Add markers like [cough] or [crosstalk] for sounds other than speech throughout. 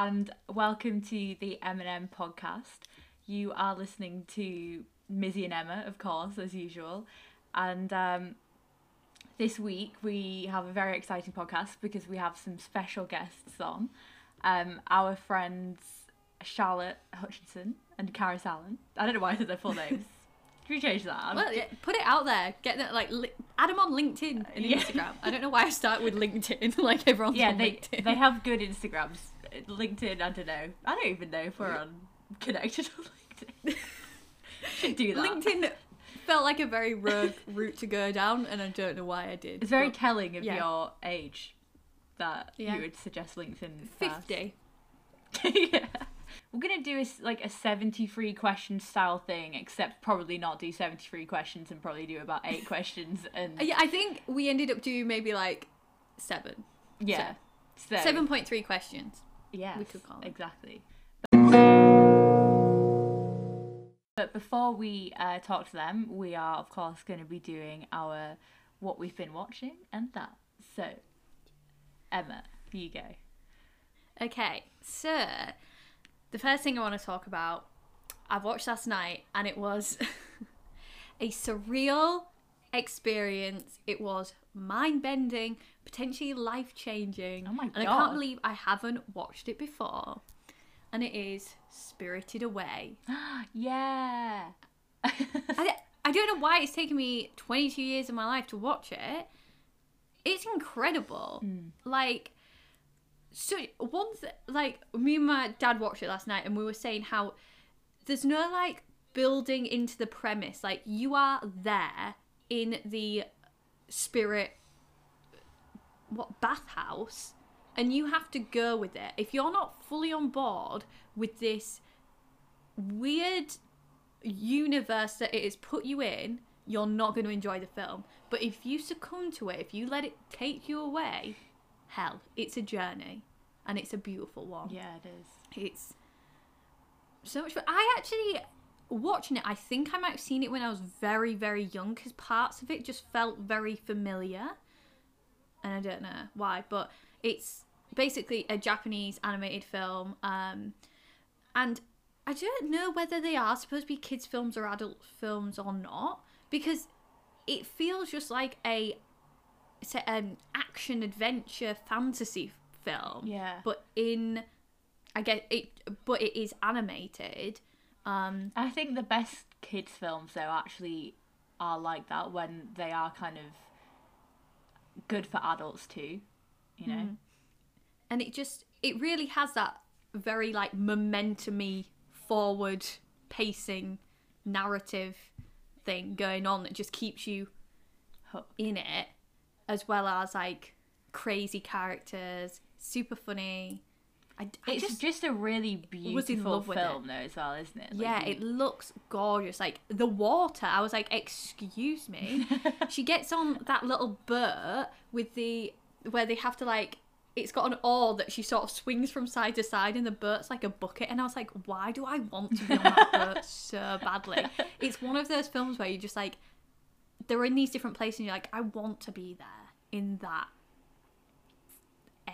and welcome to the M&M podcast. You are listening to Mizzy and Emma, of course, as usual. And um, this week we have a very exciting podcast because we have some special guests on. Um, our friends Charlotte Hutchinson and Karis Allen. I don't know why I said their full names. [laughs] Can we change that? Well, yeah, put it out there. Get that like li- add them on LinkedIn and Yeah. Instagram. I don't know why I start with LinkedIn. [laughs] like everyone's yeah, on they LinkedIn. they have good Instagrams. LinkedIn, I don't know. I don't even know if we're on connected on LinkedIn. [laughs] Should do that. LinkedIn felt like a very [laughs] rogue route to go down, and I don't know why I did. It's very but telling of yeah. your age that Yeah. you would suggest LinkedIn. fifty. [laughs] yeah. We're gonna do a, like a seventy-three question style thing, except probably not do seventy-three questions and probably do about eight questions and Uh, Yeah, I think we ended up doing maybe like seven. yeah. So, Seven point three questions. Yes, we could call it. exactly. But before we uh, talk to them, we are of course going to be doing our what we've been watching and that. So, Emma, you go. Okay, so the first thing I want to talk about, I've watched last night, and it was [laughs] a surreal experience. It was mind bending, potentially life changing. Oh my And I can't believe I haven't watched it before. And it is Spirited Away. [gasps] Yeah. I, don't- [laughs] I don't know why it's taken me 22 years of my life to watch it. It's incredible. Hmm. Like, so one th- like me and my dad watched it last night, and we were saying how there's no like building into the premise. Like, you are there in the spirit what bathhouse and you have to go with it if you're not fully on board with this weird universe that it has put you in you're not going to enjoy the film but if you succumb to it if you let it take you away hell it's a journey and it's a beautiful one yeah, it is. it's so much fun. I actually watching it. I think I might have seen it when I was very, very young because parts of it just felt very familiar, and I don't know why. But it's basically a Japanese animated film, um, and I don't know whether they are supposed to be kids' films or adult films or not because it feels just like a it's a, um, action adventure fantasy film Yeah. but in I guess it but it is animated um I think the best kids films though actually are like that when they are kind of good for adults too. You know. and it just it really has that very like momentumy forward pacing narrative thing going on that just keeps you Hooked. in it as well as like crazy characters super funny I, I It's just just, a really beautiful film though as well, isn't it? Like, Yeah, it looks gorgeous. Like the water, I was like, "Excuse me." [laughs] she gets on that little boat with the where they have to like it's got an oar that she sort of swings from side to side and the boat's like a bucket and I was like, "Why do I want to be on that boat [laughs] so badly?" It's one of those films where you just like they're in these different places and you're like, "I want to be there in that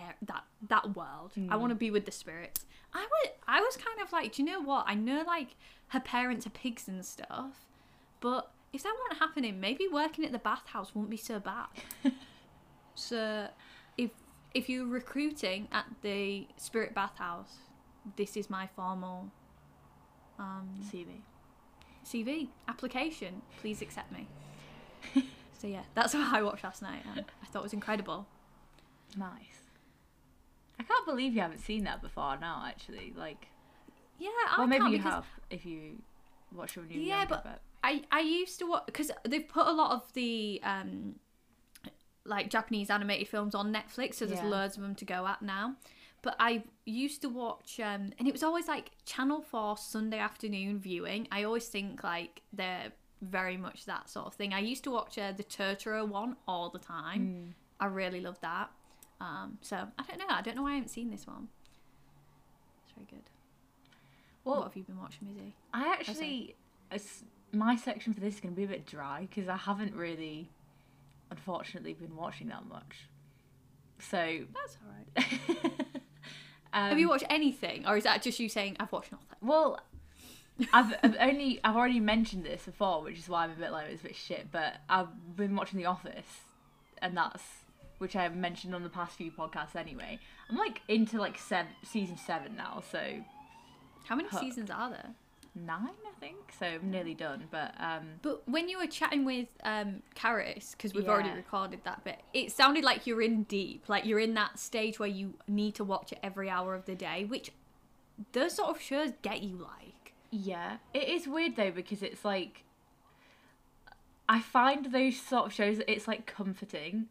air, that that world. I want to be with the spirits. I was I was kind of like, do you know what? I know like her parents are pigs and stuff, but if that weren't happening, maybe working at the bathhouse wouldn't be so bad. [laughs] so, if if you're recruiting at the spirit bathhouse, this is my formal um, CV. CV application. Please accept me. [laughs] so yeah, that's [laughs] what I watched last night. And I thought it was incredible. Nice. I can't believe you haven't seen that before now. Actually, like, Yeah, I well, maybe you because have if you watch it when you Yeah, younger, but- I I used to watch because they've put a lot of the um like Japanese animated films on Netflix, so there's Yeah. loads of them to go at now. But I used to watch, um, and it was always like Channel Four Sunday afternoon viewing. I always think like they're very much that sort of thing. I used to watch uh, the Totoro one all the time. I really love that. Um, so I don't know. I don't know why I haven't seen this one. It's very good. Well, what have you been watching, Mizzy? I actually, it's, my section for this is going to be a bit dry because I haven't really, unfortunately, been watching that much. So, That's all right. [laughs] Um, Have you watched anything, or is that just you saying I've watched nothing? Well, I've, I've only I've already mentioned this before, which is why I'm a bit like it's a bit shit. But I've been watching The Office, and that's which I have mentioned on the past few podcasts. Anyway, I'm like into like seven, season seven now, so How many Hooked. seasons are there? nine I think. So I'm nearly done. But um, But when you were chatting with um, Karis, because we've already recorded that bit, it sounded like you're in deep. Like you're in that stage where you need to watch it every hour of the day, which those sort of shows get you like. Yeah, it is weird though because it's like I find those sort of shows it's like comforting.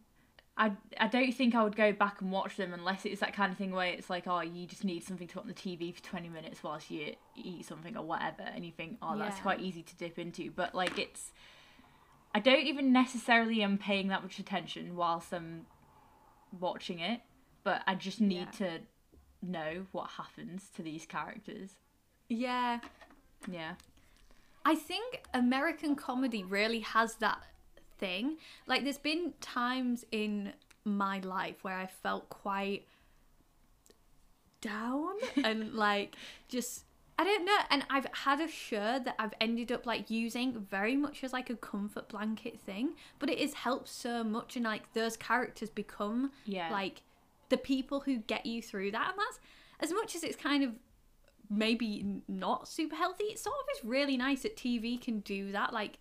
I I don't think I would go back and watch them unless it's that kind of thing where it's like oh you just need something to put on the TV for 20 minutes whilst you eat something or whatever and you think oh that's Yeah. quite easy to dip into but like it's I don't even necessarily am paying that much attention whilst I'm watching it but I just need Yeah. to know what happens to these characters. Yeah. Yeah. I think American comedy really has that thing. Like, there's been times in my life where I felt quite down [laughs] and like just I don't know. And I've had a shirt that I've ended up like using very much as like a comfort blanket thing, but it has helped so much. And like those characters become Yeah. like the people who get you through that. And that's as much as it's kind of maybe not super healthy, it sort of is really nice that TV can do that. Like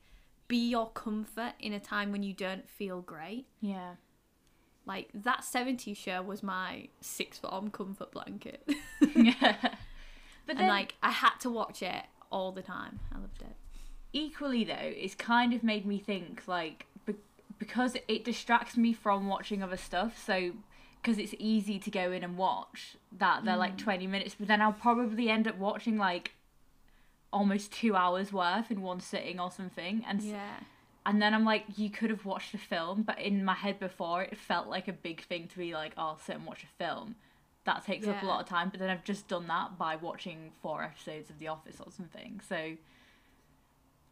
be your comfort in a time when you don't feel great. Yeah. Like that 70s show was my sixth form comfort blanket. yeah. [laughs] [laughs] But then, and like I had to watch it all the time. I loved it. equally though, it's kind of made me think like be- because it distracts me from watching other stuff. So because it's easy to go in and watch that they're like mm. twenty minutes, but then I'll probably end up watching like almost two hours worth in one sitting or something, and Yeah. and then I'm like, you could have watched a film, but in my head before it felt like a big thing to be like, oh, I'll sit and watch a film. That takes up a lot of time, but then I've just done that by watching four episodes of The Office or something. So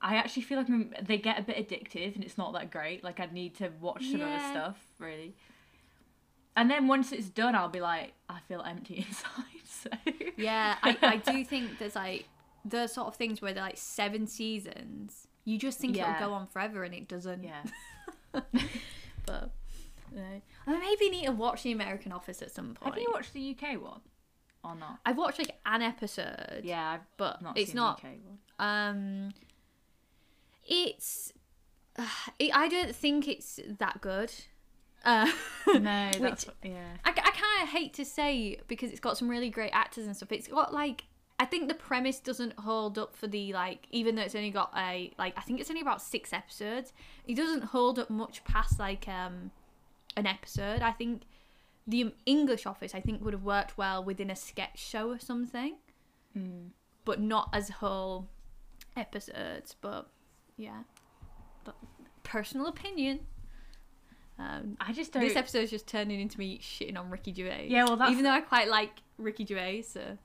I actually feel like I'm, they get a bit addictive and it's not that great. Like, I'd need to watch some other stuff, really. And then once it's done, I'll be like, I feel empty [laughs] inside. So Yeah, I, I do think there's like those sort of things where they're like seven seasons. You just think Yeah. it'll go on forever and it doesn't. yeah. [laughs] But no. I maybe need to watch the American Office at some point. Have you watched the UK one or not? I've watched like an episode. Yeah, I've But not it's not the um it's [sighs] it, I don't think it's that good. Uh, No, [laughs] that's Which- yeah. I, I kind of hate to say because it's got some really great actors and stuff. It's got like I think the premise doesn't hold up for the like even though it's only got a like I think it's only about six episodes. It doesn't hold up much past like um an episode. I think the English Office I think would have worked well within a sketch show or something, Mm. but not as whole episodes. But yeah, but personal opinion. Um, I just don't. this episode's just turning into me shitting on Ricky Gervais. Yeah, well, that's- even though I quite like Ricky Gervais. So.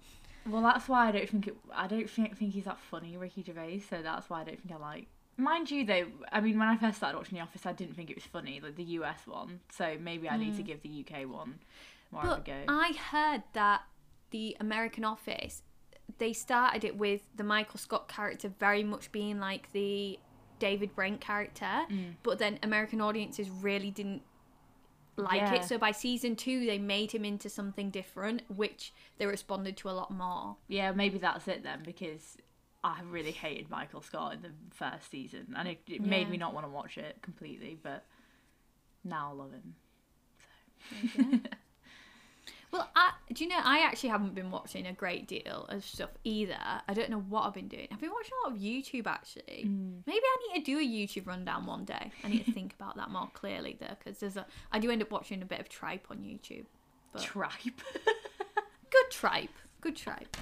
Well, that's why I don't think it. I don't think think he's that funny, Ricky Gervais. So that's why I don't think I like. Mind you, though, I mean, when I first started watching The Office, I didn't think it was funny, like the US one. So maybe I need to give the UK one more of a But go. I heard that the American Office, they started it with the Michael Scott character very much being like the David Brent character, Mm. but then American audiences really didn't like Yeah. it. So by season two, they made him into something different, which they responded to a lot more. yeah, maybe that's it then, because I really hated Michael Scott in the first season, and it, it made me not want to watch it completely. But now I love him. [laughs] Well, I, do you know, I actually haven't been watching a great deal of stuff either. I don't know what I've been doing. I've been watching a lot of YouTube actually. Mm. Maybe I need to do a YouTube rundown one day. I need to think about that more clearly though, because there's a. I do end up watching a bit of tripe on YouTube. But Tripe. [laughs] good tripe, good tripe.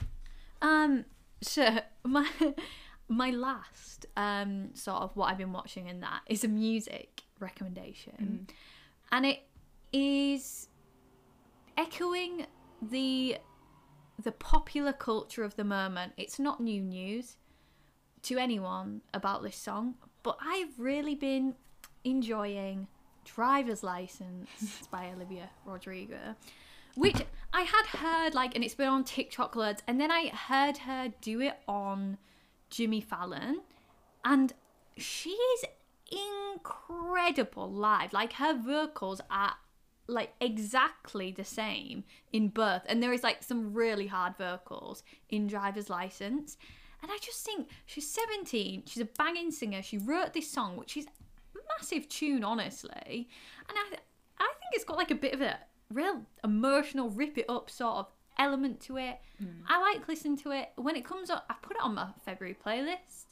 Um, so [laughs] my my last um sort of what I've been watching in that is a music recommendation, and it is echoing the the popular culture of the moment. It's not new news to anyone about this song, but I've really been enjoying Driver's License [laughs] by Olivia Rodrigo, which I had heard like, and it's been on TikTok loads, and then I heard her do it on Jimmy Fallon, and she's incredible live. Like her vocals are like exactly the same in birth, and there is like some really hard vocals in Driver's License. And I just think she's 17, she's a banging singer. She wrote this song, which is a massive tune, honestly. And I, I think it's got like a bit of a real emotional, rip it up sort of element to it. Hmm. I like listening to it. When it comes on, I put it on my February playlist.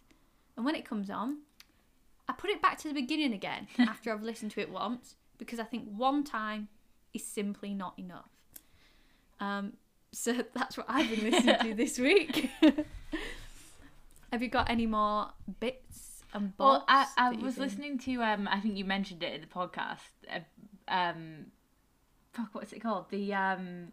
And when it comes on, I put it back to the beginning again [laughs] after I've listened to it once because I think one time is simply not enough. Um, so [laughs] that's what I've been listening to [laughs] this week. [laughs] Have you got any more bits and bobs? Well, I, I was think- listening to um I think you mentioned it in the podcast. Uh, um, fuck, what's it called? The um,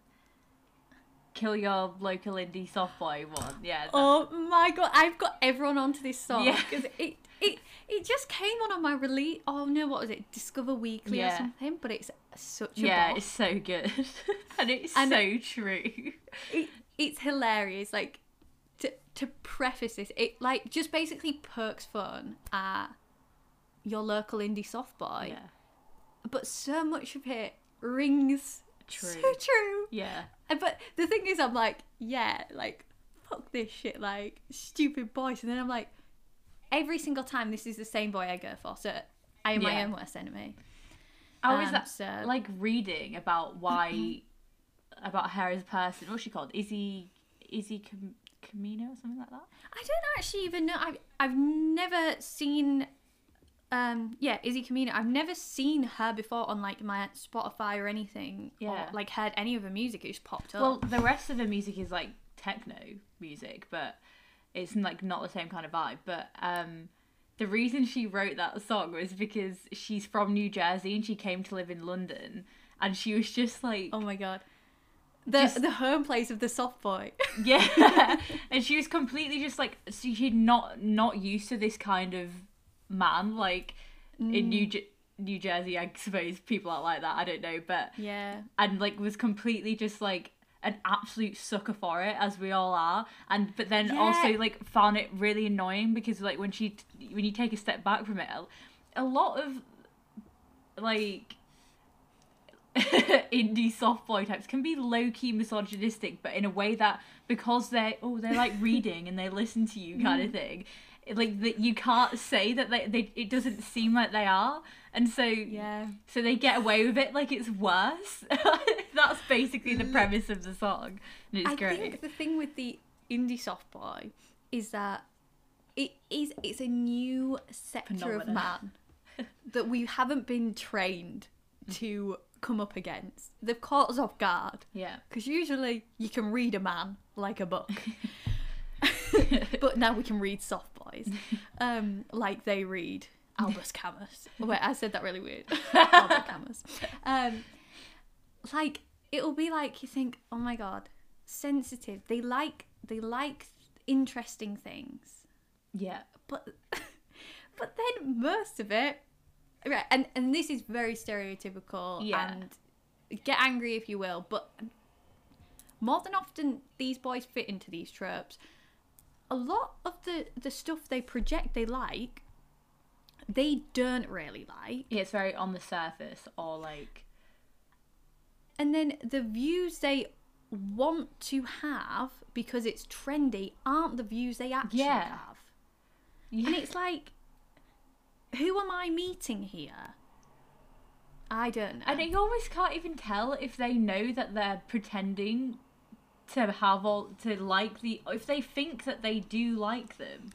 kill your local indie soft boy one. Yeah. that- Oh my god, I've got everyone onto this song Yeah. because it, it it just came on on my release. Oh no, what was it? Discover Weekly or something. But it's such a yeah, bop. it's so good, [laughs] and it's And- so true. it, it's hilarious. Like to to preface this, it like just basically perks fun at your local indie soft boy. Yeah. But so much of it rings True. so true. Yeah. And- But the thing is, I'm like, yeah, like fuck this shit, like stupid boys. And then I'm like, every single time this is the same boy I go for. So I am my own worst enemy. I was Um, that, so- like reading about why [laughs] about her as a person. What's she called? Izzy Izzy Cam- Camina or something like that. I don't actually even know. I've I've never seen. Um, yeah, Izzy Camina. I've never seen her before on like my Spotify or anything. Yeah. Or like heard any of her music. It just popped up. Well, the rest of her music is like techno music, but it's like not the same kind of vibe. But um, the reason she wrote that song was because she's from New Jersey and she came to live in London, and she was just like, oh my god. The Just- the home place of the soft boy. [laughs] yeah, and she was completely just like, so she's not not used to this kind of man, like in New Jer- New Jersey. I suppose people are like that. I don't know, but yeah. and like was completely just like an absolute sucker for it as we all are and but then Yeah. also like found it really annoying because like when she when you take a step back from it a lot of like [laughs] indie soft boy types can be low key misogynistic but in a way that because they're oh they're like [laughs] reading and they listen to you kind of mm-hmm. thing like that you can't say that they, they it doesn't seem like they are and so Yeah. so they get away with it like it's worse. [laughs] That's basically the premise of the song. And it's I great. think the thing with the indie soft boy is that it is it's a new sector of man [laughs] that we haven't been trained to come up against. They've caught us off guard Yeah. because usually you can read a man like a book, [laughs] [laughs] but now we can read soft boys um, like they read Albus Camus. Wait, I said that really weird. Albus Camus. Um, like it'll be like you think, oh my god, sensitive. They like they like interesting things, Yeah. but [laughs] but then most of it, right? And and this is very stereotypical. Yeah. And get angry if you will, but more than often these boys fit into these tropes. A lot of the the stuff they project they like, they don't really like. Yeah, it's very on the surface or like and then the views they want to have because it's trendy aren't the views they actually Yeah. have. And it's like, who am I meeting here? I don't know. and you almost can't even tell if they know that they're pretending to have all to like the if they think that they do like them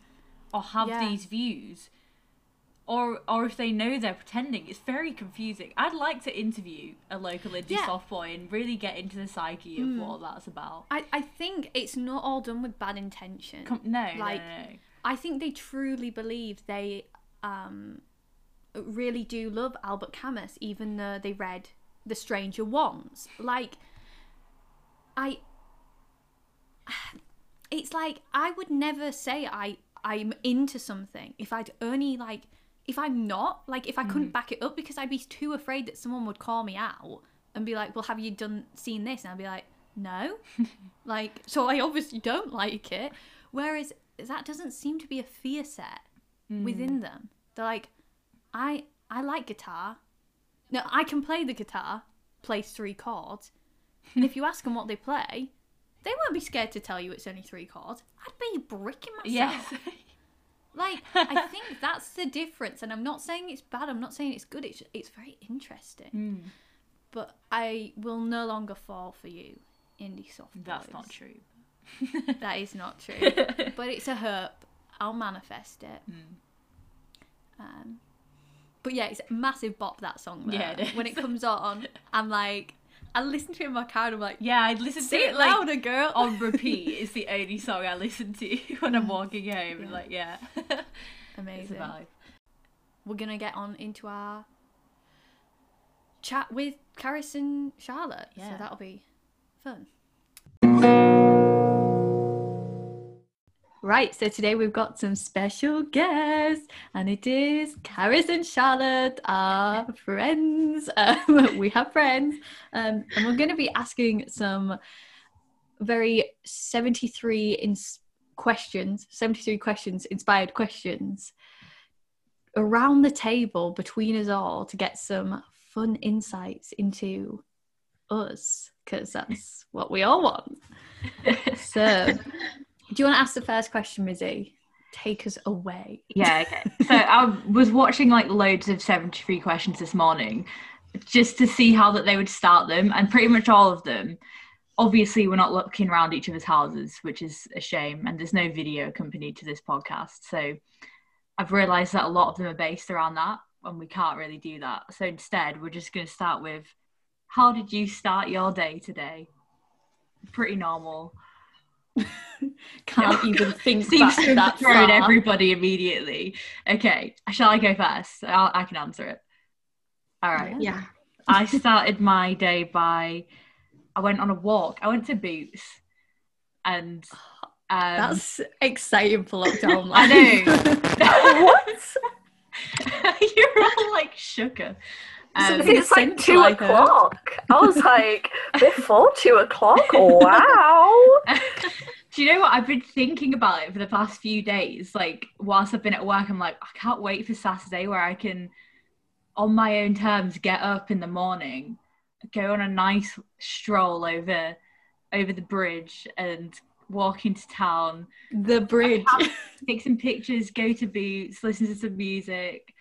or have Yeah. these views or or if they know they're pretending it's very confusing i'd like to interview a local indie Yeah. soft boy and really get into the psyche of Mm. what that's about I, I think it's not all done with bad intention. Com- no, Like- no, no, no. I think they truly believe they um, really do love Albert Camus, even though they read The Stranger once. Like, I. [sighs] It's like I would never say I I'm into something if I'd only like if I'm not like if I couldn't mm. back it up because I'd be too afraid that someone would call me out and be like, "Well, have you done seen this?" And I'd be like, "No." [laughs] like, so I obviously don't like it. Whereas that doesn't seem to be a fear set within mm. them. They're like, "I I like guitar. No, I can play the guitar, plays three chords." and if you ask them what they play, they won't be scared to tell you it's only three chords. I'd be bricking [laughs] myself. Yes. Like, I [laughs] think that's the difference, and I'm not saying it's bad. I'm not saying it's good. It's it's very interesting. Mm, But I will no longer fall for you, indie soft. that's not true. [laughs] That is not true. [laughs] but it's a hope. I'll manifest it. Mm. Um, but yeah, it's a massive bop that song. Though. Yeah, it When it comes on, I'm like, I listen to it in my car and I'm like, Yeah, I'd listen to it it like louder, girl. on [laughs] repeat. It's the only song I listen to [laughs] when I'm walking home. And Yeah. like, yeah, [laughs] Amazing. We're gonna get on into our chat with Caris and Charlotte. Yeah. So that'll be fun. Right, so today we've got some special guests, and it is Caris and Charlotte, our friends. [laughs] Um, we have friends, um, and we're going to be asking some very 73 ins- questions, 73 questions, inspired questions around the table between us all to get some fun insights into us, because that's what we all want. [laughs] So, do you want to ask the first question, Mizzy? Take us away. Yeah, okay. So [laughs] I was watching like loads of 73 questions this morning just to see how that they would start them, and pretty much all of them. Obviously, we're not looking around each other's houses, which is a shame, and there's no video accompanied to this podcast. So I've realised that a lot of them are based around that, and we can't really do that. So instead, we're just going to start with how did you start your day today? Pretty normal. [laughs] Can't even [laughs] think Seems back to have that thrown far. everybody immediately. Okay, shall I go first? I'll, I can answer it. All right. Yeah. Yeah. I started my day by I went on a walk. I went to Boots, and um, That's exciting for lockdown. I know. [laughs] what? you're all like sugar. Um, it's like two o'clock. I was [laughs] like, before two o'clock? Wow. [laughs] Do you know what? I've been thinking about it for the past few days. Like, whilst I've been at work, I'm like, I can't wait for Saturday where I can, on my own terms, get up in the morning, go on a nice stroll over, over the bridge, and walk into town, the bridge. [laughs] take some pictures, go to Boots, listen to some music.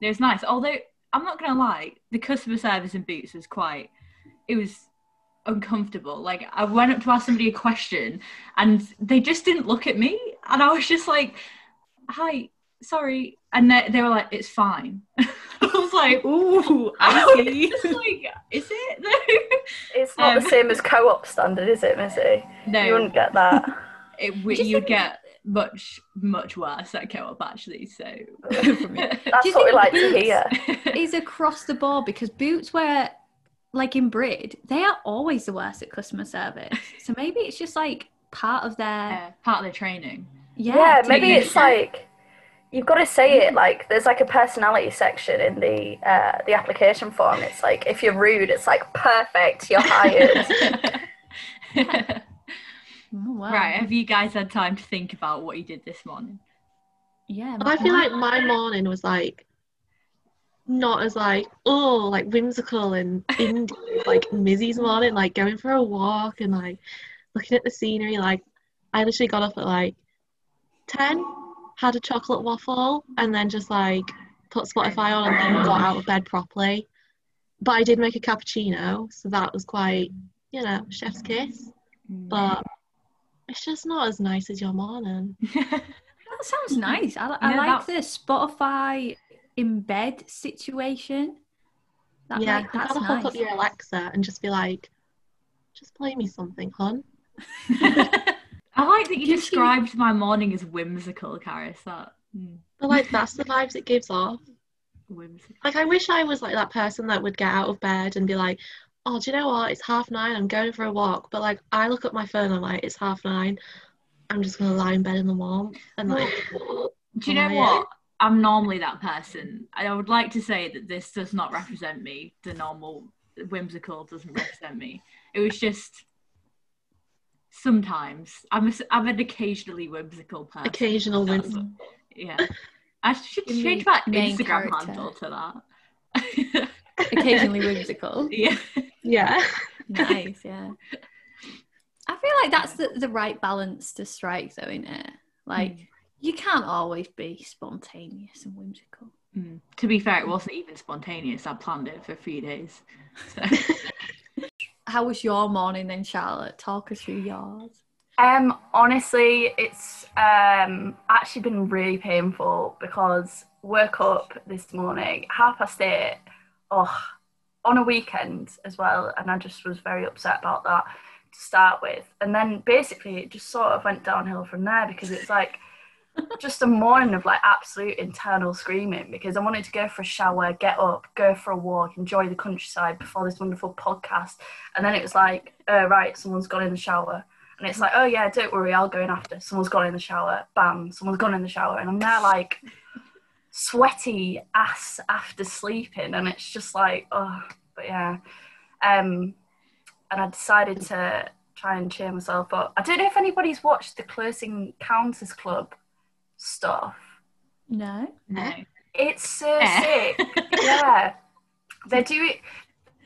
It was nice. Although I'm not gonna lie, the customer service in Boots was quite. It was uncomfortable. Like I went up to ask somebody a question, and they just didn't look at me, and I was just like, "Hi, sorry," and they, they were like, "It's fine." [laughs] I was like, Ooh, [laughs] I see. just like, "Is it?" [laughs] It's not Um, the same as co-op standard, is it, Mizzy? no, You wouldn't get that. it, Do you you'd think- get much much worse at co-op actually. So [laughs] That's what we think like to Boots- hear. is across the board because Boots were like in Brid, they are always the worst at customer service. [laughs] So maybe it's just like part of their part of their training. yeah. Yeah, maybe it's like you've got to say it like there's like a personality section in the uh, the application form. It's like if you're rude, it's like perfect, you're hired. [laughs] Oh, wow. Right, have you guys had time to think about what you did this morning? Yeah. I feel like my morning was like not as like oh like whimsical and indie like Mizzy's morning, like going for a walk and like looking at the scenery. Like I literally got up at like ten, had a chocolate waffle, and then just like put Spotify on and then got out of bed properly. But I did make a cappuccino, so that was quite you know chef's kiss. Mm. But it's just not as nice as your morning. [laughs] That sounds nice. I, I Yeah, like that- the Spotify in bed situation. That, yeah, like, you that's gotta nice. hook up your Alexa and just be like, just play me something, hon. [laughs] I like that you Did you- described my morning as whimsical, Caris. That mm, But like that's the vibes it gives off. whimsical. Like I wish I was like that person that would get out of bed and be like, Oh, do you know what? It's half nine, I'm going for a walk. But like I look at my phone, I'm like, it's half nine. I'm just gonna lie in bed in the warmth and like Do you know yeah. what? I'm normally that person. I would like to say that this does not represent me, the normal whimsical doesn't represent me. It was just sometimes I'm a, I'm an occasionally whimsical person. Occasional whimsical. Yeah. I should change my Instagram character. handle to that. [laughs] Occasionally whimsical. [laughs] yeah. Yeah. Nice, yeah. I feel like that's the, the right balance to strike, though, isn't it? Like, Mm. you can't always be spontaneous and whimsical. Mm. To be fair, it wasn't even spontaneous. I planned it for a few days. So. [laughs] How was your morning then, Charlotte? Talk us through yours. Um, honestly, it's um actually been really painful because woke up this morning half past eight, oh, on a weekend as well, and I just was very upset about that to start with, and then basically it just sort of went downhill from there because it's like [laughs] just a morning of like absolute internal screaming because I wanted to go for a shower, get up, go for a walk, enjoy the countryside before this wonderful podcast, and then it was like, oh right, someone's gone in the shower. And it's like, oh yeah, don't worry, I'll go in after. Someone's gone in the shower. Bam, someone's gone in the shower. And I'm there like sweaty ass after sleeping. And it's just like, oh, but yeah. Um, and I decided to try and cheer myself up. I don't know if anybody's watched the Closing Counters Club stuff. No? No. It's so Eh. sick. [laughs] yeah. They do it.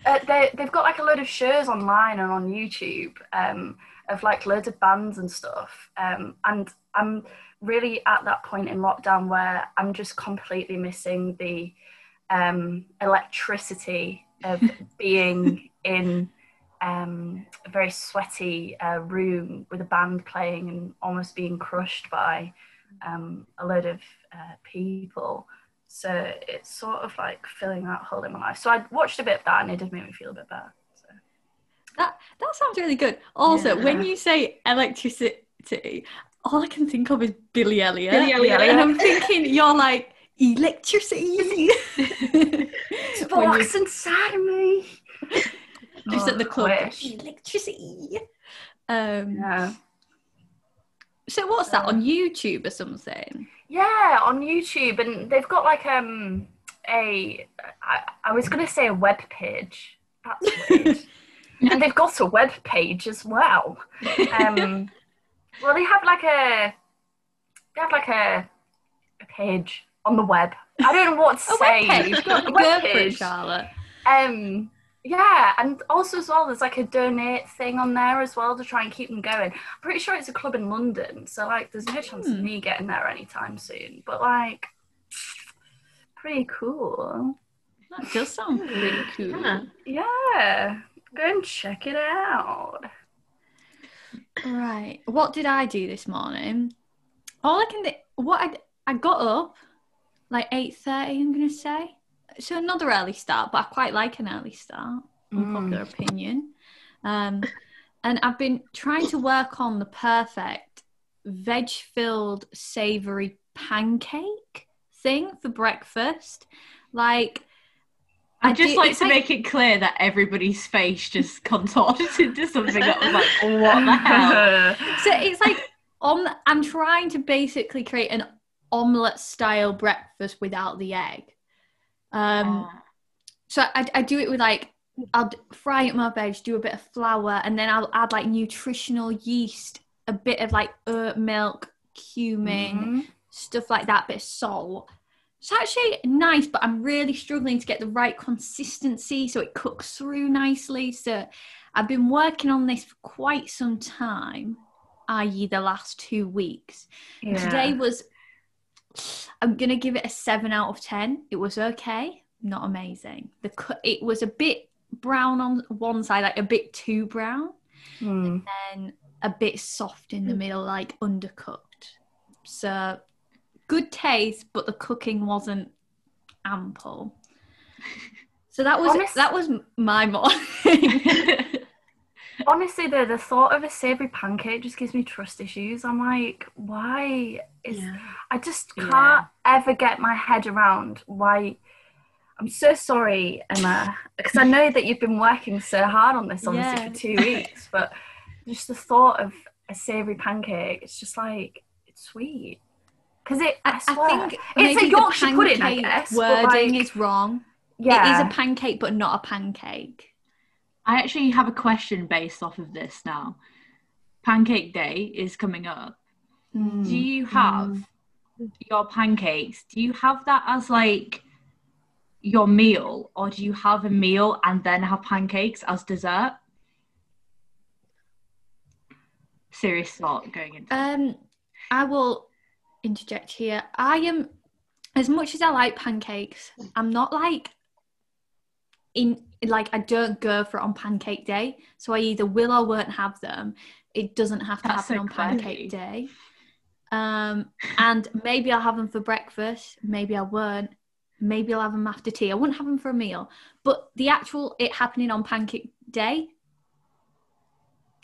Uh, they, they've got like a load of shows online and on YouTube um, of like loads of bands and stuff. Um, and I'm really at that point in lockdown where I'm just completely missing the um, electricity of [laughs] being in um, a very sweaty uh, room with a band playing and almost being crushed by um, a load of uh, people. So it's sort of like filling that hole in my life. So I watched a bit of that and it did make me feel a bit better. So. That that sounds really good. Also, when you say electricity, all I can think of is Billy Elliot. Billy Elliot. And I'm thinking you're like electricity. Sparks inside of me. just Oh, at the club. wish. Electricity. Um Yeah. so what's that on YouTube or something? Yeah, on YouTube, and they've got like um a I, I was gonna say a web page. That's weird. [laughs] and they've got a web page as well. [laughs] Um, well, they have like a they have like a, a page on the web. I don't know what [laughs] to [laughs] A say. Go, A for page. Charlotte. Um, yeah, and also as well, there's like a donate thing on there as well to try and keep them going. I'm pretty sure it's a club in London, so like, there's no chance of Hmm. me getting there anytime soon. But like, pretty cool. That does sound pretty [sighs] cool. Yeah. Yeah, go and check it out. Right. What did I do this morning? All I can think, what I I got up like eight thirty. I'm gonna say so another early start, but I quite like an early start. Unpopular opinion. Um, and I've been trying to work on the perfect veg-filled savory pancake thing for breakfast. Like I just like to make it clear that everybody's face just [laughs] contorted into something that was like, what the [laughs] hell? So it's like. I'm trying to basically create an omelette style breakfast without the egg. Um, Ah. so I, I do it with like I'll fry up my veg, do a bit of flour, and then I'll add like nutritional yeast, a bit of like oat milk, cumin, Mhm. stuff like that, bit of salt. It's actually nice, but I'm really struggling to get the right consistency so it cooks through nicely. So I've been working on this for quite some time, i.e., the last two weeks. Yeah. Today was, I'm gonna give it a seven out of ten. It was okay, not amazing. The it was a bit brown on one side, like a bit too brown, Hmm. and then a bit soft in the middle, like undercooked. So good taste, but the cooking wasn't ample. So that was Honest- that was my morning. [laughs] Honestly, though, the thought of a savoury pancake just gives me trust issues. I'm like, why is Yeah. I just can't ever get my head around why. I'm so sorry, Emma, [laughs] because I know that you've been working so hard on this, obviously, Yeah. for two [laughs] weeks. But just the thought of a savoury pancake, it's just like it's sweet. Because it, I, I, I think it's a maybe the Yorkshire pudding, I pancake guess. Wording like, is wrong. yeah, It is a pancake, but not a pancake. I actually have a question based off of this now. Pancake Day is coming up. Mm. Do you have your pancakes? Do you have that as like your meal, or do you have a meal and then have pancakes as dessert? Serious thought going into. Um, I will interject here. I am, as much as I like pancakes, I'm not like in like I don't go for it on Pancake Day. So I either will or won't have them. It doesn't have to That's happen so on. Pancake Day. Um, and maybe I'll have them for breakfast. Maybe I won't. Maybe I'll have them after tea. I wouldn't have them for a meal. But the actual it happening on Pancake Day,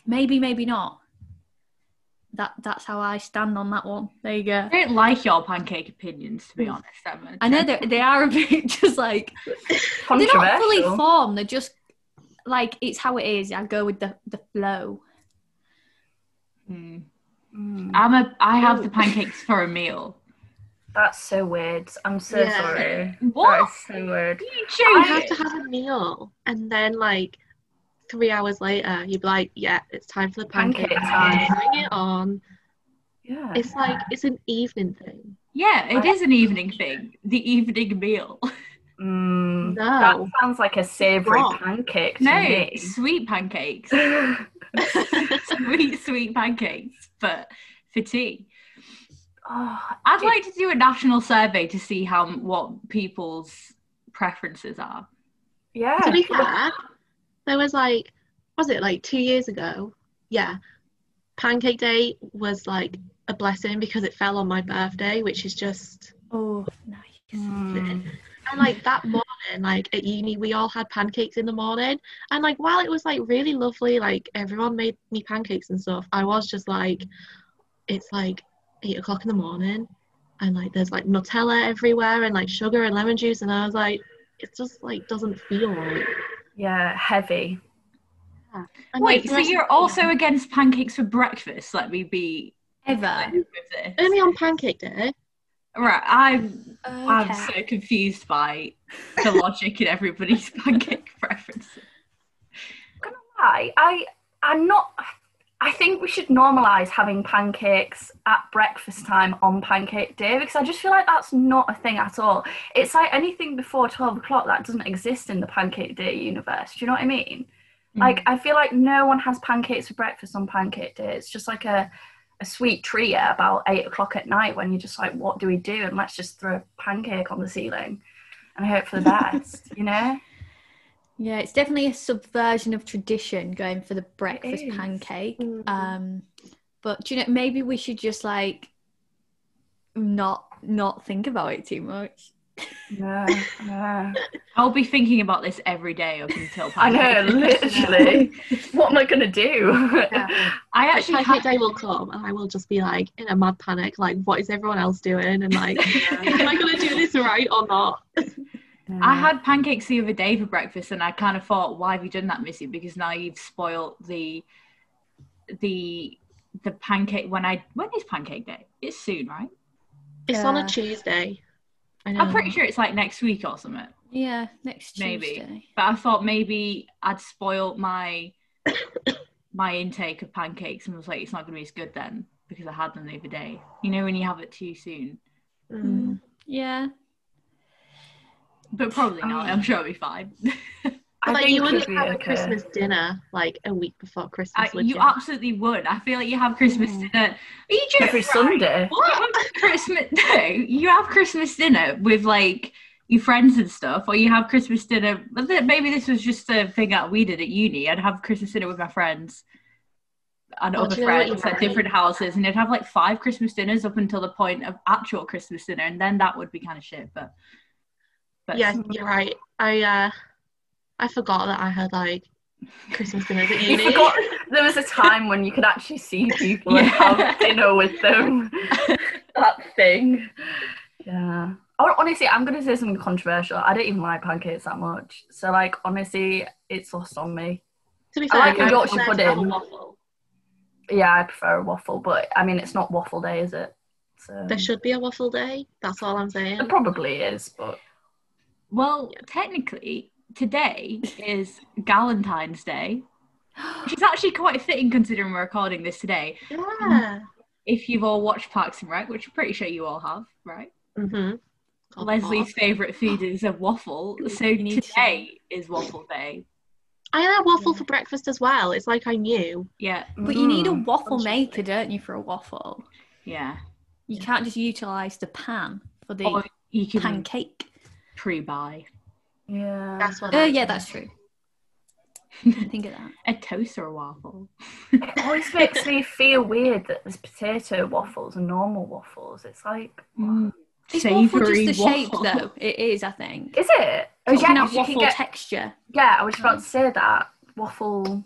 maybe, maybe not. That that's how I stand on that one. There you go. I don't like your pancake opinions, to be honest, Emma. I know they they are a bit [laughs] just like they're not fully Controversial. formed. They're just like it's how it is. I go with the the flow. Mm. Mm. I'm a. I have the pancakes for a meal. That's so weird. I'm so Yeah. sorry. That What? is so weird. You You joking? have to have a meal, and then like three hours later, you'd be like, "Yeah, it's time for the Pancake pancake time. Bring it on." Yeah. It's like it's an evening thing. Yeah, it is an evening thing. The evening meal. [laughs] Mm, That sounds like a savoury pancake to No, me. sweet pancakes. [laughs] [laughs] sweet, sweet pancakes, but for tea. oh, I'd it- like to do a national survey to see how what people's preferences are. yeah. to be fair, there was like, was it like two years ago? Yeah, Pancake Day was like a blessing because it fell on my birthday, which is just Oh, nice. Mm. And like that morning, like at uni, we all had pancakes in the morning. And like while it was like really lovely, like everyone made me pancakes and stuff, I was just like, it's like eight o'clock in the morning, and like there's like Nutella everywhere and like sugar and lemon juice, and I was like, it just like doesn't feel right. Yeah, heavy. Ah, and, Wait, so you're the- also against pancakes for breakfast? Let me be Ever. clear with this. only on Pancake Day. Right, I'm I'm so confused by the logic in everybody's [laughs] pancake preferences. gonna lie, I I'm not. I think we should normalise having pancakes at breakfast time on Pancake Day because I just feel like that's not a thing at all. It's like anything before twelve o'clock that doesn't exist in the Pancake Day universe. Do you know what I mean? Mm. Like I feel like no one has pancakes for breakfast on Pancake Day. It's just like a a sweet treat at about eight o'clock at night when you're just like, what do we do? And let's just throw a pancake on the ceiling and hope for the [laughs] best. you know? Yeah, it's definitely a subversion of tradition going for the breakfast is. pancake. Mhm. Um, but do you know, maybe we should just like not not think about it too much. No, no. [laughs] I'll be thinking about this every day up until I know, literally. [laughs] what am I gonna do? Yeah. I actually Pancake had, Day will come, and I will just be like in a mad panic, like, what is everyone else doing? And like, [laughs] am I gonna do this right or not? I had pancakes the other day for breakfast, and I kind of thought, why have you done that, Mizzy? Because now you've spoiled the the the pancake. When I when is Pancake Day? It's soon, right? It's on a Tuesday. I know. I'm pretty sure it's like next week or something. Yeah, next Maybe. Tuesday. But I thought maybe I'd spoil my my intake of pancakes and was like, it's not gonna be as good then because I had them the other day. You know when you have it too soon. Mm. Yeah. But probably not. Oh. I'm sure it'll be fine. [laughs] I like think you wouldn't it'd have a okay. Christmas dinner like a week before Christmas, I, would you you? absolutely would. I feel like you have Christmas Mm. dinner. Are you joking? Every right? Sunday. What? Christmas? [laughs] No, you have Christmas dinner with like your friends and stuff, or you have Christmas dinner. Maybe this was just a thing that we did at uni. I'd have Christmas dinner with my friends and Well, other do you know what friends at different houses, and they'd have like five Christmas dinners up until the point of actual Christmas dinner, and then that would be kind of shit. But, but Yeah, you're right. I uh, I forgot that I had like Christmas dinners at You uni. forgot [laughs] there was a time when you could actually see people and Yeah. have dinner with them. [laughs] that thing. Yeah. Oh, honestly, I'm gonna say something controversial. I don't even like pancakes that much. So like honestly, it's lost on me. to be I fair, like a I Yorkshire pudding. waffle. Yeah, I prefer a waffle, but I mean it's not waffle day, is it? So There should be a waffle day. That's all I'm saying. it probably is, but Well, technically, today is Galentine's Day, which is actually quite fitting considering we're recording this today. Yeah. If you've all watched Parks and Rec, which I'm pretty sure you all have, right? Mm-hmm. Leslie's favourite food is a waffle, [laughs] so You need to today is waffle day. I had a waffle for breakfast as well. It's like I knew. Yeah, But you need a Mm. waffle maker, don't you, for a waffle? yeah. You can't just utilize the pan for the Or you can pancake. Pre-buy Yeah. That's what. Uh, yeah, that's true. [laughs] Think of that. a toast or a waffle. It always makes me feel weird that there's potato waffles and normal waffles. It's like, Mm. Is waffle just the shape, though? It is, I think. is it? Oh, yeah, have 'cause you can waffle get- texture, yeah, I was about to say that. Waffle.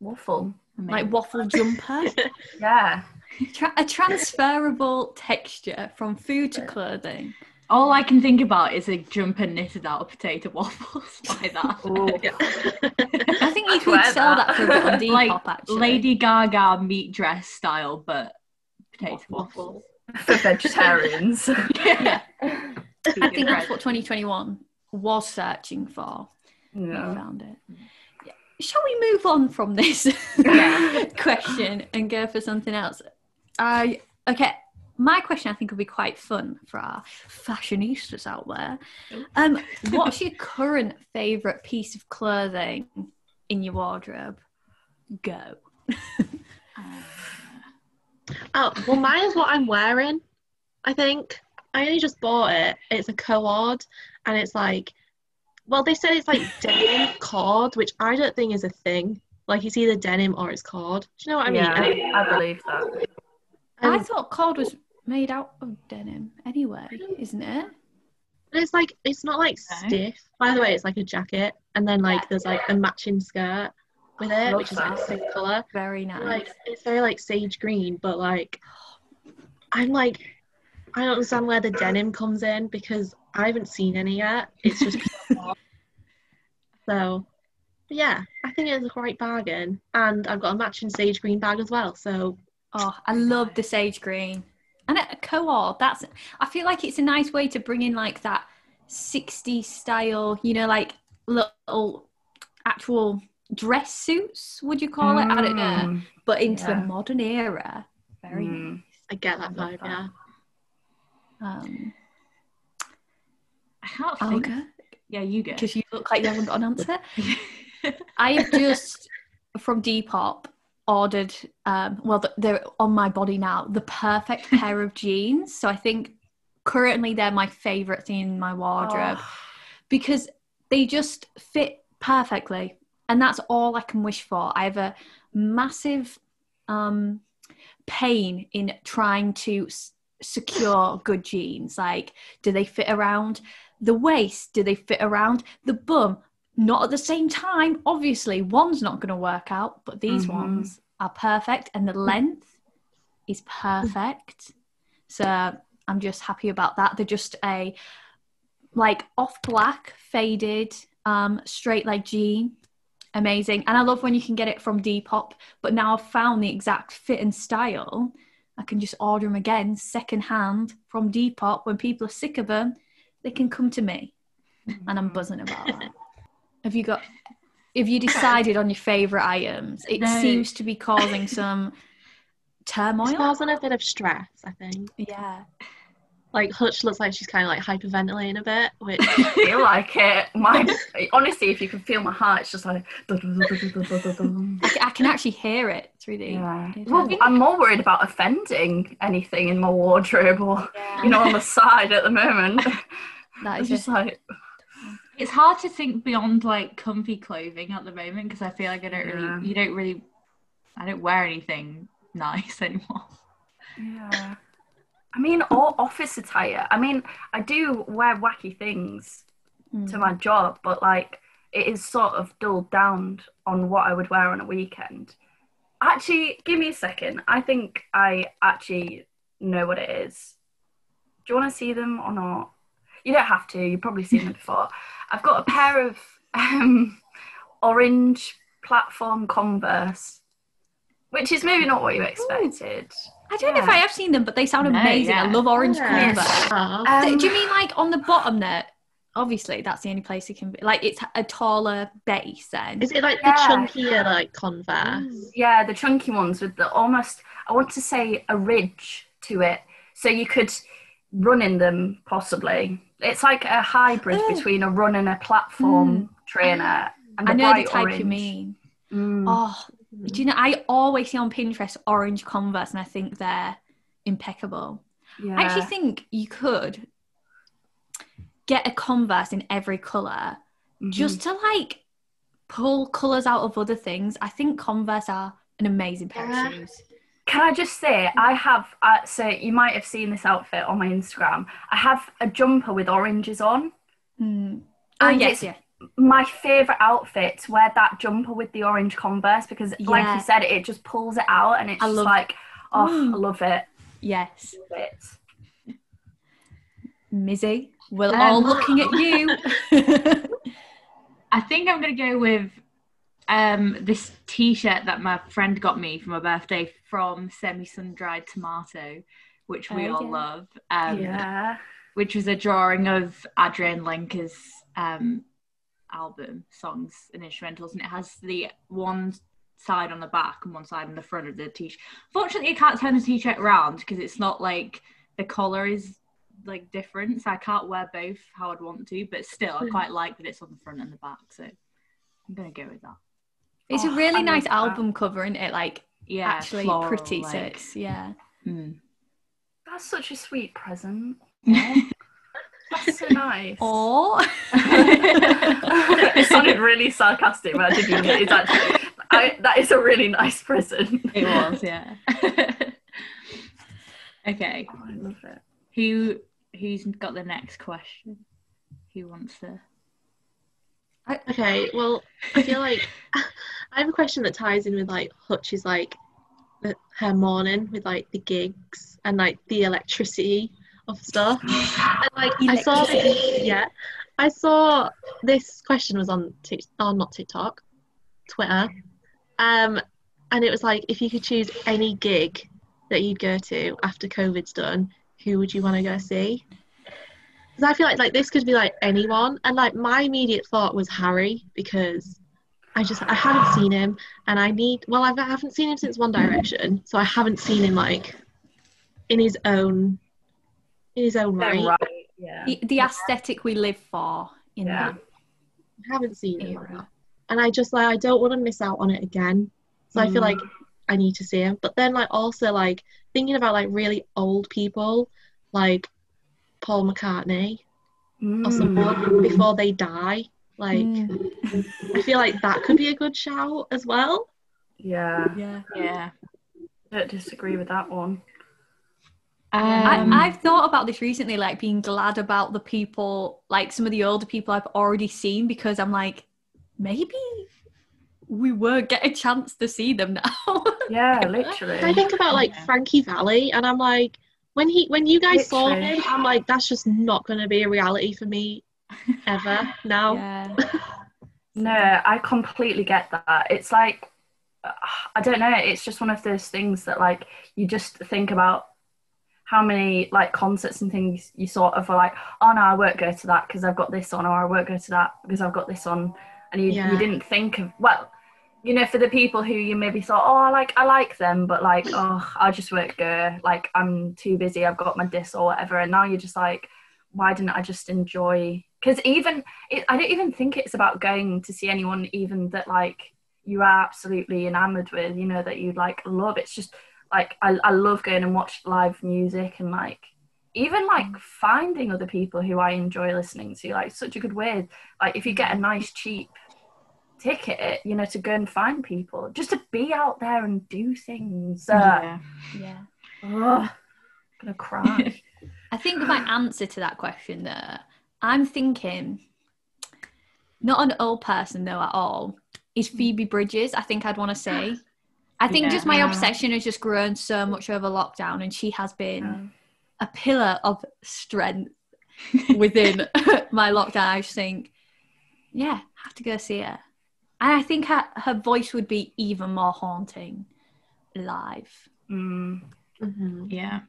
Waffle. like waffle jumper. [laughs] Yeah. Tra- a transferable texture from food to clothing. All I can think about is a jumper knitted out of potato waffles [laughs] by that. [laughs] I think you Wear could sell that. that for a bit on Depop, [laughs] like actually. Lady Gaga meat dress style, but potato waffles. For vegetarians. yeah. I think that's what 2021 was searching for. We found it. Yeah. Shall we move on from this question and go for something else? I okay. My question I think would be quite fun for our fashionistas out there. Um, what's [laughs] your current favourite piece of clothing in your wardrobe? Go. [laughs] Oh, well, mine is what I'm wearing. I think I only just bought it. It's a cord, and it's like, well, they said it's like denim [laughs] cord, which I don't think is a thing. Like it's either denim or it's cord. Do you know what I mean? yeah, it- I believe that. I thought cord was made out of denim anyway, isn't it? it's like it's not like Okay. stiff. By the way, it's like a jacket, and then like Yeah. there's like a matching skirt with it, Love which is like the same color. Very nice. Like it's very like sage green, but like I'm like I don't understand where the denim comes in because I haven't seen any yet. It's just [laughs] so yeah, I think it's a great bargain, and I've got a matching sage green bag as well. So Oh, I love the sage green. And a co-op that's I feel like it's a nice way to bring in like that 60s style, you know, like little actual dress suits, would you call it? I don't know. Mm, But into the Yeah. modern era. Very mm. I get that I vibe. that. Yeah. um I can't I'll think. go Yeah, you go. because you look like you haven't got an [laughs] answer. [laughs] I have just from Depop ordered um well they're on my body now the perfect [laughs] pair of jeans. So i think currently they're my favorite thing in my wardrobe Oh, because they just fit perfectly. And that's all i can wish for. I have a massive um pain in trying to s- secure good jeans. Like do they fit around the waist? Do they fit around the bum not at the same time. Obviously one's not going to work out but these Mhm. ones are perfect and the length is perfect. So i'm just happy about that. They're just a like off black faded um straight leg jean. Amazing. And i love when you can get it from depop but now i've found the exact fit and style. I can just order them again second hand from depop. When people are sick of them they can come to me. And i'm buzzing about that have you got have you decided on your favorite items it No. seems to be causing some [laughs] It's turmoil causing a bit of stress, I think. yeah Like Hutch looks like she's kind of like hyperventilating a bit, which [laughs] I feel like it. My honestly, if you can feel my heart, it's just like. [laughs] I, can actually hear it through the Yeah. Well, I'm more worried about offending anything in my wardrobe or you know on the side at the moment. That is just a- like, It's hard to think beyond like comfy clothing at the moment because I feel like I don't really, Yeah. you don't really, I don't wear anything [laughs] nice anymore. yeah. I mean, all office attire. I mean, I do wear wacky things Mm. to my job, but like it is sort of dulled down on what I would wear on a weekend. Actually, give me a second. I think I actually know what it is. Do you want to see them or not? You don't have to. You've probably seen [laughs] them before. I've got a pair of um, orange platform Converse, which is maybe not what you expected. I don't know if I have seen them, but they sound No, amazing. I love orange Yeah. Converse. Um, Do you mean like on the bottom there? obviously that's the only place it can be. Like it's a taller base then. Is it like Yeah. the chunkier like Converse? Yeah, the chunky ones with the almost, I want to say, a ridge to it. So you could run in them possibly. It's like a hybrid Oh. between a run and a platform trainer. And the I know the type orange. you mean. Mm. Oh, do you know? I always see on Pinterest orange Converse, and I think they're impeccable. yeah. I actually think you could get a Converse in every color Mhm. just to like pull colors out of other things. I think Converse are an amazing pair Yeah. of shoes. Can I just say, I have, uh, so you might have seen this outfit on my Instagram. I have a jumper with oranges on. Mm. Oh And yes, it's yeah. my favourite outfit to wear that jumper with the orange Converse because, like you said, it just pulls it out and it's I just love- like, oh, Mm. I love it. Yes. Love it. Mizzy, we're Um, all looking at you. [laughs] I think I'm gonna go with um this T-shirt that my friend got me for my birthday from Semi Sun Dried Tomato, which we Oh, all yeah. love. Um, yeah. which was a drawing of Adrianne Lenker's um, album, songs and instrumentals, and it has the one side on the back and one side on the front of the t-shirt. Fortunately, you can't turn the t-shirt around because it's not like the collar is like different, so I can't wear both how I'd want to. But still, I quite like that it's on the front and the back, so I'm gonna go with that. It's Oh, a I really love nice that. album cover, isn't it? Like Yeah, actually floral, pretty. So like- it's yeah. mm. That's such a sweet present. [laughs] That's so nice. Or [laughs] [laughs] it sounded really sarcastic, but I didn't mean it. It's actually, I, that is a really nice present. It was, yeah. okay, Oh, I love it. who who's got the next question? Who wants to? Okay, well, I feel like [laughs] I have a question that ties in with like Hutch's like her morning with like the gigs and like the electricity of stuff. [sighs] And like I saw this, yeah, I saw this question was on Tik, oh not TikTok, Twitter, um, and it was like if you could choose any gig that you'd go to after COVID's done, who would you want to go see? Because I feel like like this could be like anyone, and like my immediate thought was Harry because I just I haven't seen him, and I need well I've, I haven't seen him since One Direction, so I haven't seen him like in his own in his own right. Right. Yeah. the, the aesthetic we live for in Yeah. that I haven't seen him, like era. that. and I just like I don't want to miss out on it again. So I feel Mm. like I need to see him, but then like also like thinking about like really old people like Paul McCartney or Mm. someone before they die. Like Mm. I feel like that could be a good shout as well. Yeah. Yeah. Yeah. Don't disagree with that one. Um, I, I've thought about this recently, like being glad about the people, like some of the older people I've already seen, because I'm like, maybe we won't get a chance to see them now. [laughs] Yeah, literally. I think about like Yeah. Frankie Valli, and I'm like, when he when you guys saw him, I'm like, that's just not going to be a reality for me ever [laughs] now. yeah. [laughs] No, I completely get that. It's like, uh, I don't know. It's just one of those things that, like, you just think about how many, like, concerts and things you sort of are like, oh, no, I won't go to that because I've got this on, or I won't go to that because I've got this on. And you, Yeah. you didn't think of, well, you know, for the people who you maybe thought, oh, I like, I like them, but like, oh, I just won't. Like, I'm too busy. I've got my dis or whatever. And now you're just like, why didn't I just enjoy? Because even it, I don't even think it's about going to see anyone even that like you are absolutely enamored with, you know, that you like love. It's just like I, I love going and watch live music and like even like mm. finding other people who I enjoy listening to. Like such a good way. Like if you get a nice cheap ticket, you know, to go and find people, just to be out there and do things. Uh, yeah. Yeah. ugh, gonna cry. [laughs] I think my answer to that question there, I'm thinking not an old person though at all, is Phoebe Bridgers. I think I'd want to say. I think just my obsession has just grown so much over lockdown, and she has been Um, a pillar of strength within [laughs] [laughs] my lockdown. I just think, yeah, have to go see her. And I think her, her voice would be even more haunting live. mm, Mhm. Yeah.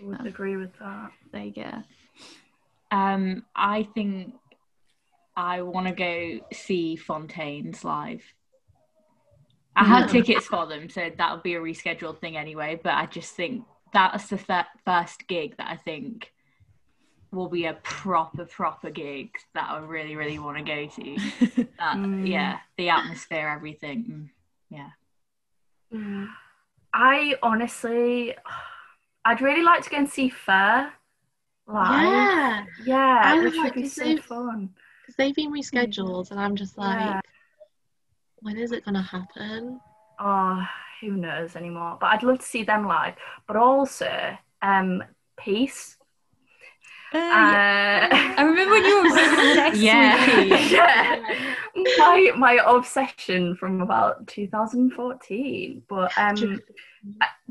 I would agree with that. There you go. Um, I think I want to go see Fontaines live. I had tickets for them, so that would be a rescheduled thing anyway. But I just think that's the th- first gig that I think will be a proper, proper gig that I really, really want to go to. [laughs] That, Mm. Yeah, the atmosphere, everything. mm, Yeah. Yeah. I honestly, [sighs] I'd really like to go and see Fair live. Yeah, Yeah, I which like would be so fun. because they've been rescheduled, and I'm just like, Yeah. when is it gonna happen? Oh, who knows anymore? But I'd love to see them live. But also, um, Peace. Uh, yeah. I remember when you were [laughs] obsessed Yeah. with [laughs] yeah, my my obsession from about 2014. But um,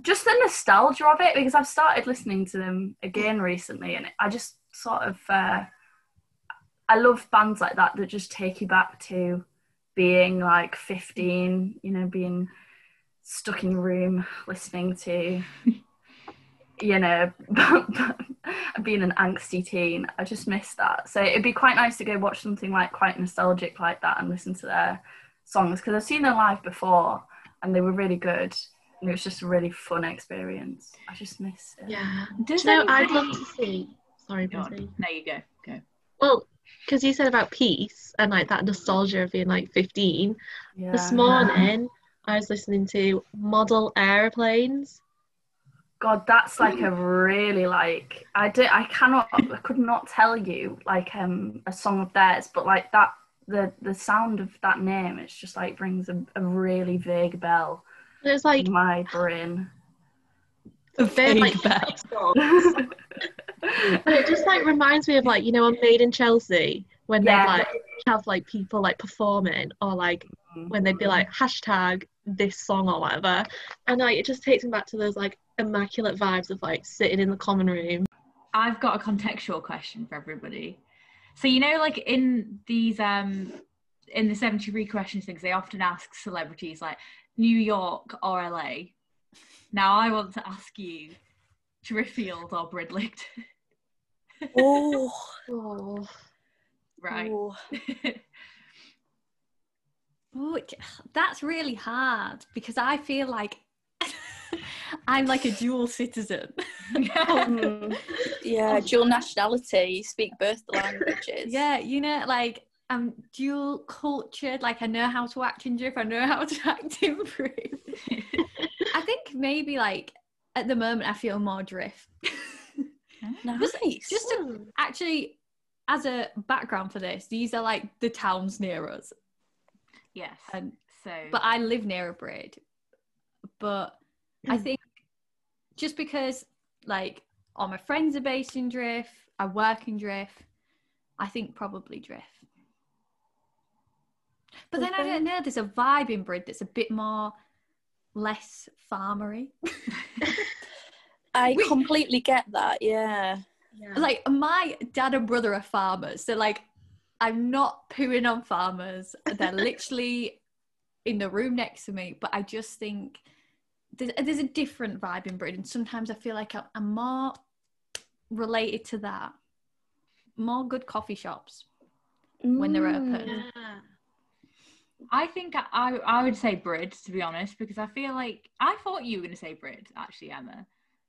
just the nostalgia of it because I've started listening to them again recently, and I just sort of uh, I love bands like that that just take you back to being like 15, you know, being stuck in your room listening to, [laughs] you know, [laughs] being an angsty teen. I just miss that. So it'd be quite nice to go watch something like quite nostalgic like that and listen to their songs because I've seen them live before and they were really good. And it was just a really fun experience. I just miss it. Yeah. Does No, I'd love to see. Sorry, Go on. Busy. No, you go. Go. Well, because you said about peace and like that nostalgia of being like 15. Yeah. This morning, I was listening to Model Aeroplanes. God, that's like a really like I did I cannot I could not tell you like um a song of theirs, but like that the the sound of that name it's just like brings a, a really vague bell And it's like in my brain. they're like bell. but it just like reminds me of like you know on Made in Chelsea when Yeah. they like have like people like performing or like when they'd be like hashtag this song or whatever and like it just takes me back to those like immaculate vibes of like sitting in the common room I've got a contextual question for everybody. So you know, like in these um in the 73 questions things, they often ask celebrities like New York or LA. Now I want to ask you Driffield or Bridlington. [laughs] Oh, oh [laughs] right. oh. [laughs] Oh, that's really hard because I feel like [laughs] I'm like a dual citizen. Hmm. [laughs] yeah, dual nationality. You speak both languages. yeah, you know, like I'm dual cultured. Like I know how to act in drift. I know how to [laughs] act in Brid. I think maybe like at the moment I feel more drift. nice. Just to actually, as a background for this, these are like the towns near us, yes. and So but I live near a Brid. But I think just because like all my friends are based in Drift, I work in Drift, I think probably Drift. But then I don't know, there's a vibe in Brid that's a bit more less farmery. I [laughs] Wait. completely get that. Yeah. yeah. like my dad and brother are farmers so like i'm not pooing on farmers they're [laughs] literally in the room next to me but i just think there's, there's a different vibe in britain and sometimes i feel like I'm, I'm more related to that more good coffee shops when they're Mm. open yeah. I think I, I I would say Brid to be honest because I feel like I thought you were going to say Brid actually Emma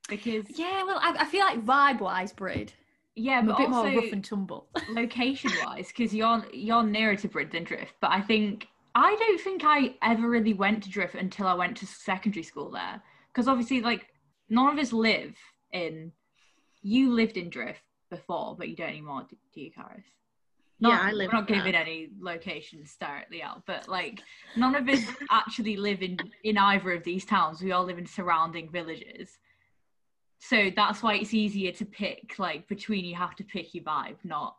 because yeah well i, I feel like vibe wise brid yeah i'm but a bit also more rough and tumble [laughs] location wise because you're you're nearer to Brid than Drift but I think I don't think I ever really went to Drift until I went to secondary school there because obviously like none of us live in you lived in Drift before but you don't anymore do, do you Karis? Yeah, I live We're not giving any locations directly out, but like none of us actually live in in either of these towns. We all live in surrounding villages, so that's why it's easier to pick. Like between you have to pick your vibe, not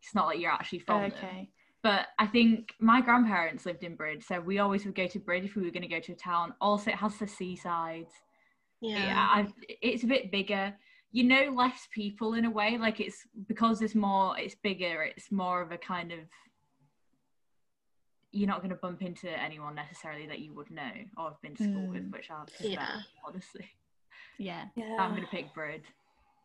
it's not like you're actually from them. Okay But I think my grandparents lived in Brid, so we always would go to Brid if we were going to go to a town. Also, it has the seaside. yeah. Yeah, I've, it's a bit bigger. You know, less people in a way. Like it's because it's more. It's bigger. It's more of a kind of. You're not going to bump into anyone necessarily that you would know or have been to school with, Mm. which I prefer, Yeah. honestly. yeah I'm going to pick Brid.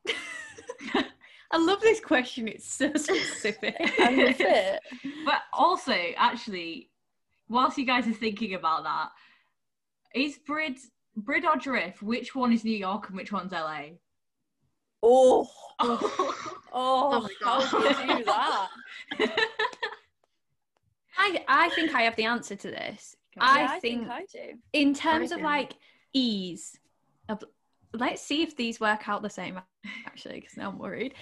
[laughs] I love this question. It's so [laughs] specific. I love it. But also, actually, whilst you guys are thinking about that, is Brid Brid or Drift? Which one is New York and which one's LA? Oh, [laughs] Oh, oh, my how do you do that? [laughs] I I think I have the answer to this. I, Yeah, think, I do. in terms of like ease of let's see if these work out the same [laughs] actually because now i'm worried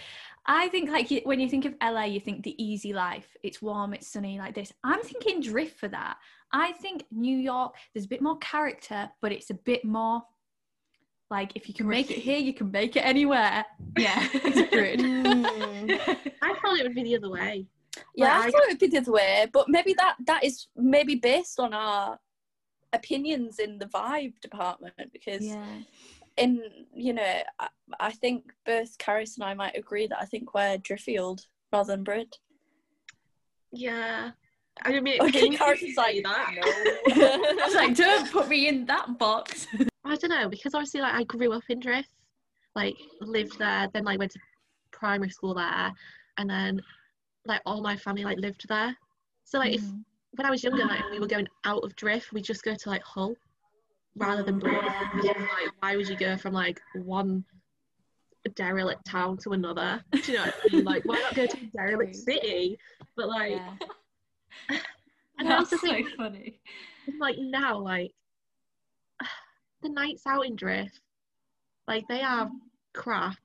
i think like you, when you think of la you think the easy life it's warm it's sunny like this i'm thinking drift for that i think new york there's a bit more character but it's a bit more like if you can make it here you can make it anywhere yeah. [laughs] it's good Mm. [laughs] I thought it would be the other way. Yeah, I thought it would be the other way, but maybe that that is maybe based on our opinions in the vibe department because yeah in you know I, I think both Caris and I might agree that I think we're Driffield rather than Brid. Yeah. I mean, it Okay, pains me Caris to is say like that. no. [laughs] i was like don't put me in that box I don't know because obviously like I grew up in Drift, like lived there, then like went to primary school there, and then like all my family like lived there. So like if Mm. when I was younger, like we were going out of Drift, we just go to like Hull rather than Brid. Because, like why would you go from like one derelict town to another? Do you know what I mean? Like why not go to a [laughs] derelict city? But like yeah [laughs] and I That's also so think funny. like now like [sighs] the nights out in drift like they are crap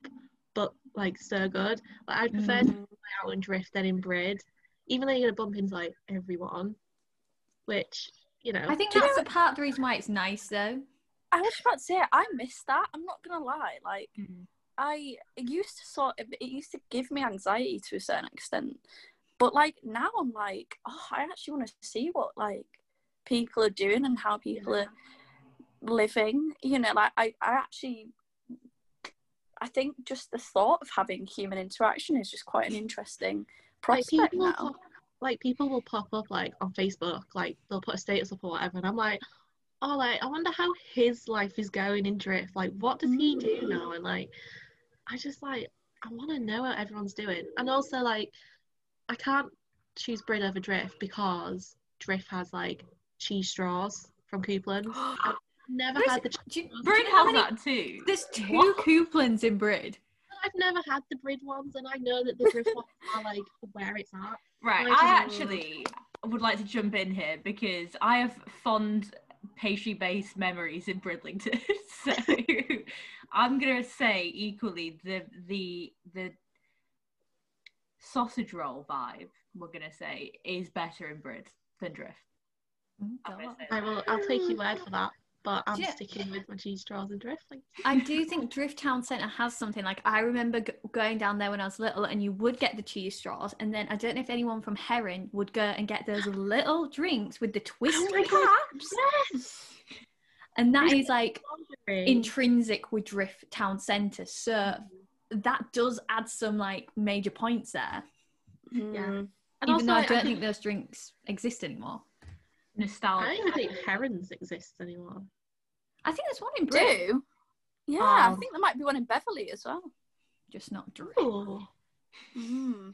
but like so good like i prefer to Mm. go out in drift than in brid even though you're gonna bump into like everyone which you know i think Do you that's the part of the reason why it's nice though I was about to say I miss that. I'm not gonna lie. Like Mm. I it used to sort of it used to give me anxiety to a certain extent. But like now I'm like, oh, I actually want to see what like people are doing and how people Yeah. are living. You know, like I, I actually I think just the thought of having human interaction is just quite an interesting like prospect people now. Like people will pop up like on facebook like they'll put a status up or whatever and i'm like oh like i wonder how his life is going in drift. Like what does he do mm. now? And like i just like i want to know what everyone's doing. And also like i can't choose Brid over drift because drift has like cheese straws from [gasps] i've never had the do you, do you Brid know how has many- that too. there's two What? Cooplands in Brid i've never had the Brid ones and i know that the drift ones are like where it's at Right, Like, I uh, actually would like to jump in here because I have fond pastry-based memories in Bridlington. [laughs] so I'm gonna say equally the the the sausage roll vibe. We're gonna say is better in Brid than Drift. I'm gonna say i that. will i'll take your word for that but i'm Yeah. sticking with my cheese straws and drift like I do think Drift Town Centre has something like I remember g- going down there when I was little, and you would get the cheese straws, and then I don't know if anyone from Heron would go and get those little drinks with the twist [gasps] Oh caps, yes and that is like intrinsic with Drift Town Centre. So that does add some like major points there, Mm. And even also, though I don't think those drinks exist anymore. I Nostalgia. don't even think herons exist anymore. I think there's one in Brid, Do yeah, I Um, think there might be one in Beverley as well. just not Drift. Ooh. Mm.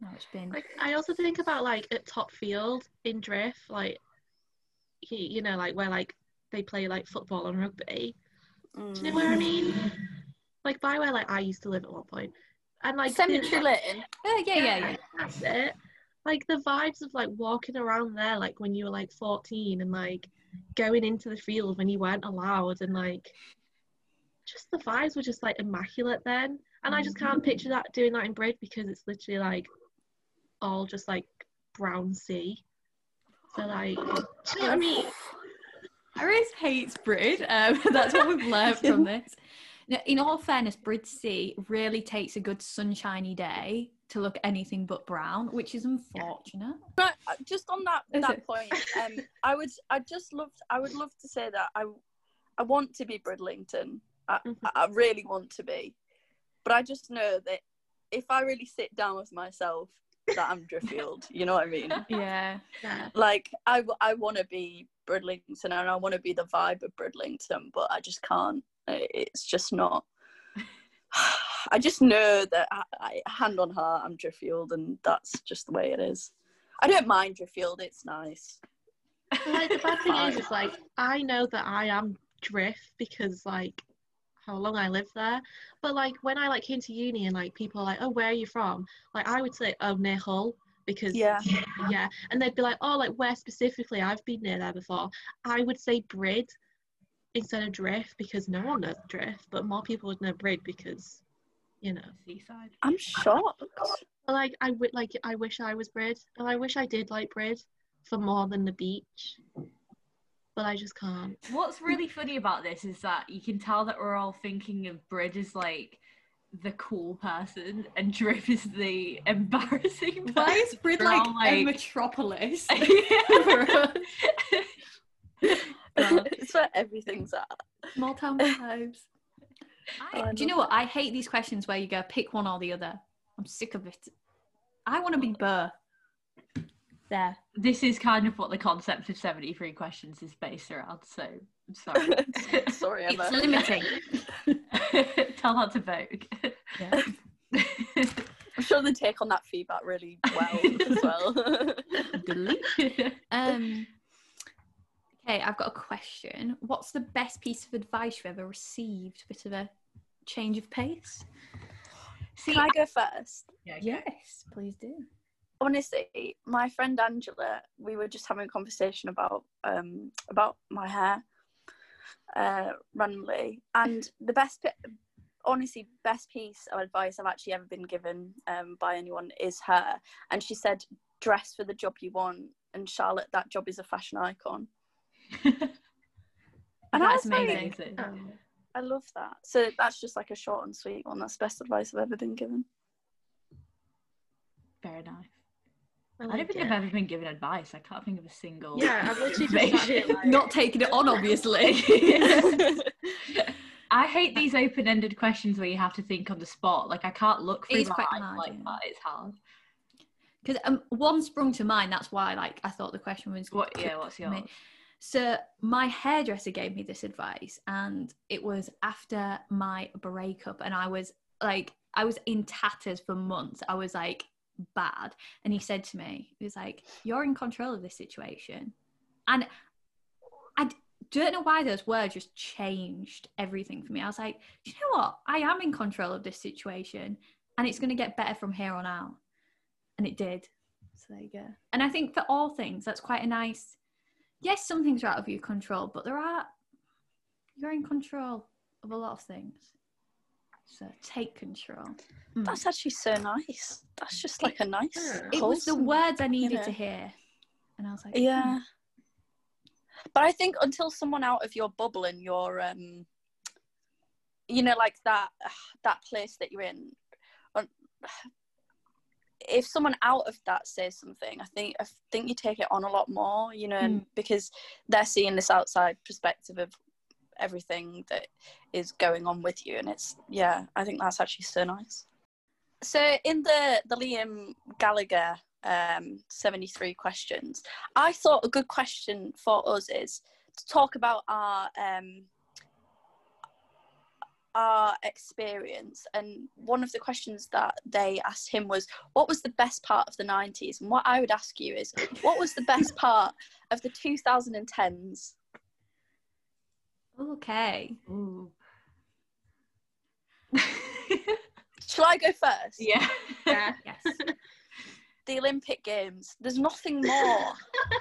No, it's been. Like I also think about like at Top Field in Drift, like he, you know, like where like they play like football and rugby. Do you know where I mean? Like by where like I used to live at one point, and like the- Cemetery Lane. Oh yeah, yeah, yeah. That's it. Like the vibes of like walking around there, like when you were like 14 and like going into the field when you weren't allowed, and like just the vibes were just like immaculate then. And I just can't picture that doing that in Brid because it's literally like all just like brown sea. So like, you know I mean? Iris hates Brid. Um, [laughs] that's what we've learned from [laughs] this. Now, in all fairness, Brid Sea really takes a good sunshiny day to look anything but brown, which is unfortunate. But uh, just on that Is that it? point, um, I would I just love I would love to say that I I want to be Bridlington. I, Mhm. I really want to be, but I just know that if I really sit down with myself, that I'm Driffield. you know what I mean? [laughs] Yeah. Yeah. Like I I want to be Bridlington and I want to be the vibe of Bridlington, but I just can't. It's just not. [laughs] I just know that I, I, hand on heart, I'm Driffield, and that's just the way it is. I don't mind Driffield; it's nice. like the bad [laughs] thing is, is like I know that I am drift because like how long I lived there. But like when I like came to uni and like people are like, oh, where are you from? Like I would say, oh, near Hull because Yeah. yeah, and they'd be like, oh, like where specifically? I've been near there before. I would say Brid instead of Drift because no one knows Drift, but more people would know Brid because you know. Seaside. I'm shocked. Like I would like I wish I was Brid, and I wish I did like Brid for more than the beach, but I just can't. What's really funny about this is that you can tell that we're all thinking of Brid as like the cool person and Drift is the [laughs] embarrassing Why is Brid They're like, all a like- metropolis? [laughs] [laughs] person. it's where everything's at. Small town vibes. I, I do you know what? I hate these questions where you go pick one or the other. I'm sick of it. I want to be Burr. There. this is kind of what the concept of 73 questions is based around, so I'm sorry. [laughs] Sorry, [laughs] It's Emma. limiting. [laughs] Tell that to Vogue. Yeah. I'm sure they take on that feedback really well as well. Um. Okay, I've got a question. What's the best piece of advice you've ever received? Bit of a change of pace. See, Can I go first? yeah, Yes, please do. honestly, my friend Angela, we were just having a conversation about um about my hair uh randomly, and the best, honestly, best piece of advice I've actually ever been given um by anyone is her, and she said, "Dress for the job you want." And Charlotte, that job is a fashion icon. [laughs] And I That's was like, amazing. Amazing. Um, I love that. So that's just like a short and sweet one. That's the best advice I've ever been given. Very nice. I I don't think it. I've ever been given advice. I can't think of a single. Yeah, I've literally just sat [laughs] like, Not taking it on, obviously. [laughs] I hate these open-ended questions where you have to think on the spot. Like I can't look It through is my quite hard, like yeah. that. It's hard. Because um, one sprung to mind. That's why, like, I thought the question was. What? Yeah. What's for yours? me. So my hairdresser gave me this advice, and it was after my breakup, and I was like, I was in tatters for months. I was like bad, and he said to me, he was like, "You're in control of this situation," and I don't know why those words just changed everything for me. I was like, "Do you know what? I am in control of this situation, and it's going to get better from here on out," and it did. So there you go. And I think for all things, that's quite a nice yes, some things are out of your control, but there are you're in control of a lot of things. So take control. Mm. That's actually so nice. That's just like a nice. It was the words I needed know. to hear. And I was like, Yeah. But I think until someone out of your bubble and your um you know like that that place that you're in un- if someone out of that says something, I think I think you take it on a lot more, you know, Mm. because they're seeing this outside perspective of everything that is going on with you and it's yeah, I think that's actually so nice. So in the the Liam Gallagher um 73 questions, I thought a good question for us is to talk about our um our experience and one of the questions that they asked him was what was the best part of the 90s and what i would ask you is what was the best [laughs] part of the 2010s okay. Ooh. [laughs] shall i go first yeah. yeah. Yes. The olympic games there's nothing more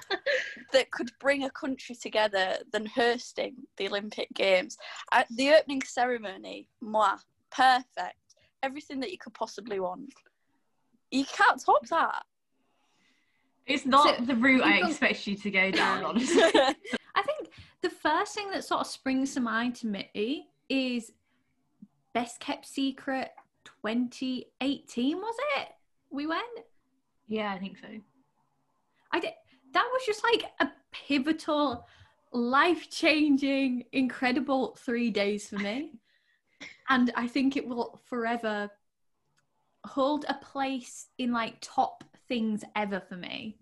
[laughs] that could bring a country together than hosting the olympic games At the opening ceremony moi perfect everything that you could possibly want you can't top that It's not So, the route I people- expect you to go [laughs] down, honestly. I think the first thing that sort of springs to mind to me is best kept secret 2018 was it? We went. Yeah, I think so. I did. That was just like a pivotal, life changing, incredible three days for me. [laughs] and I think it will forever hold a place in like top things ever for me,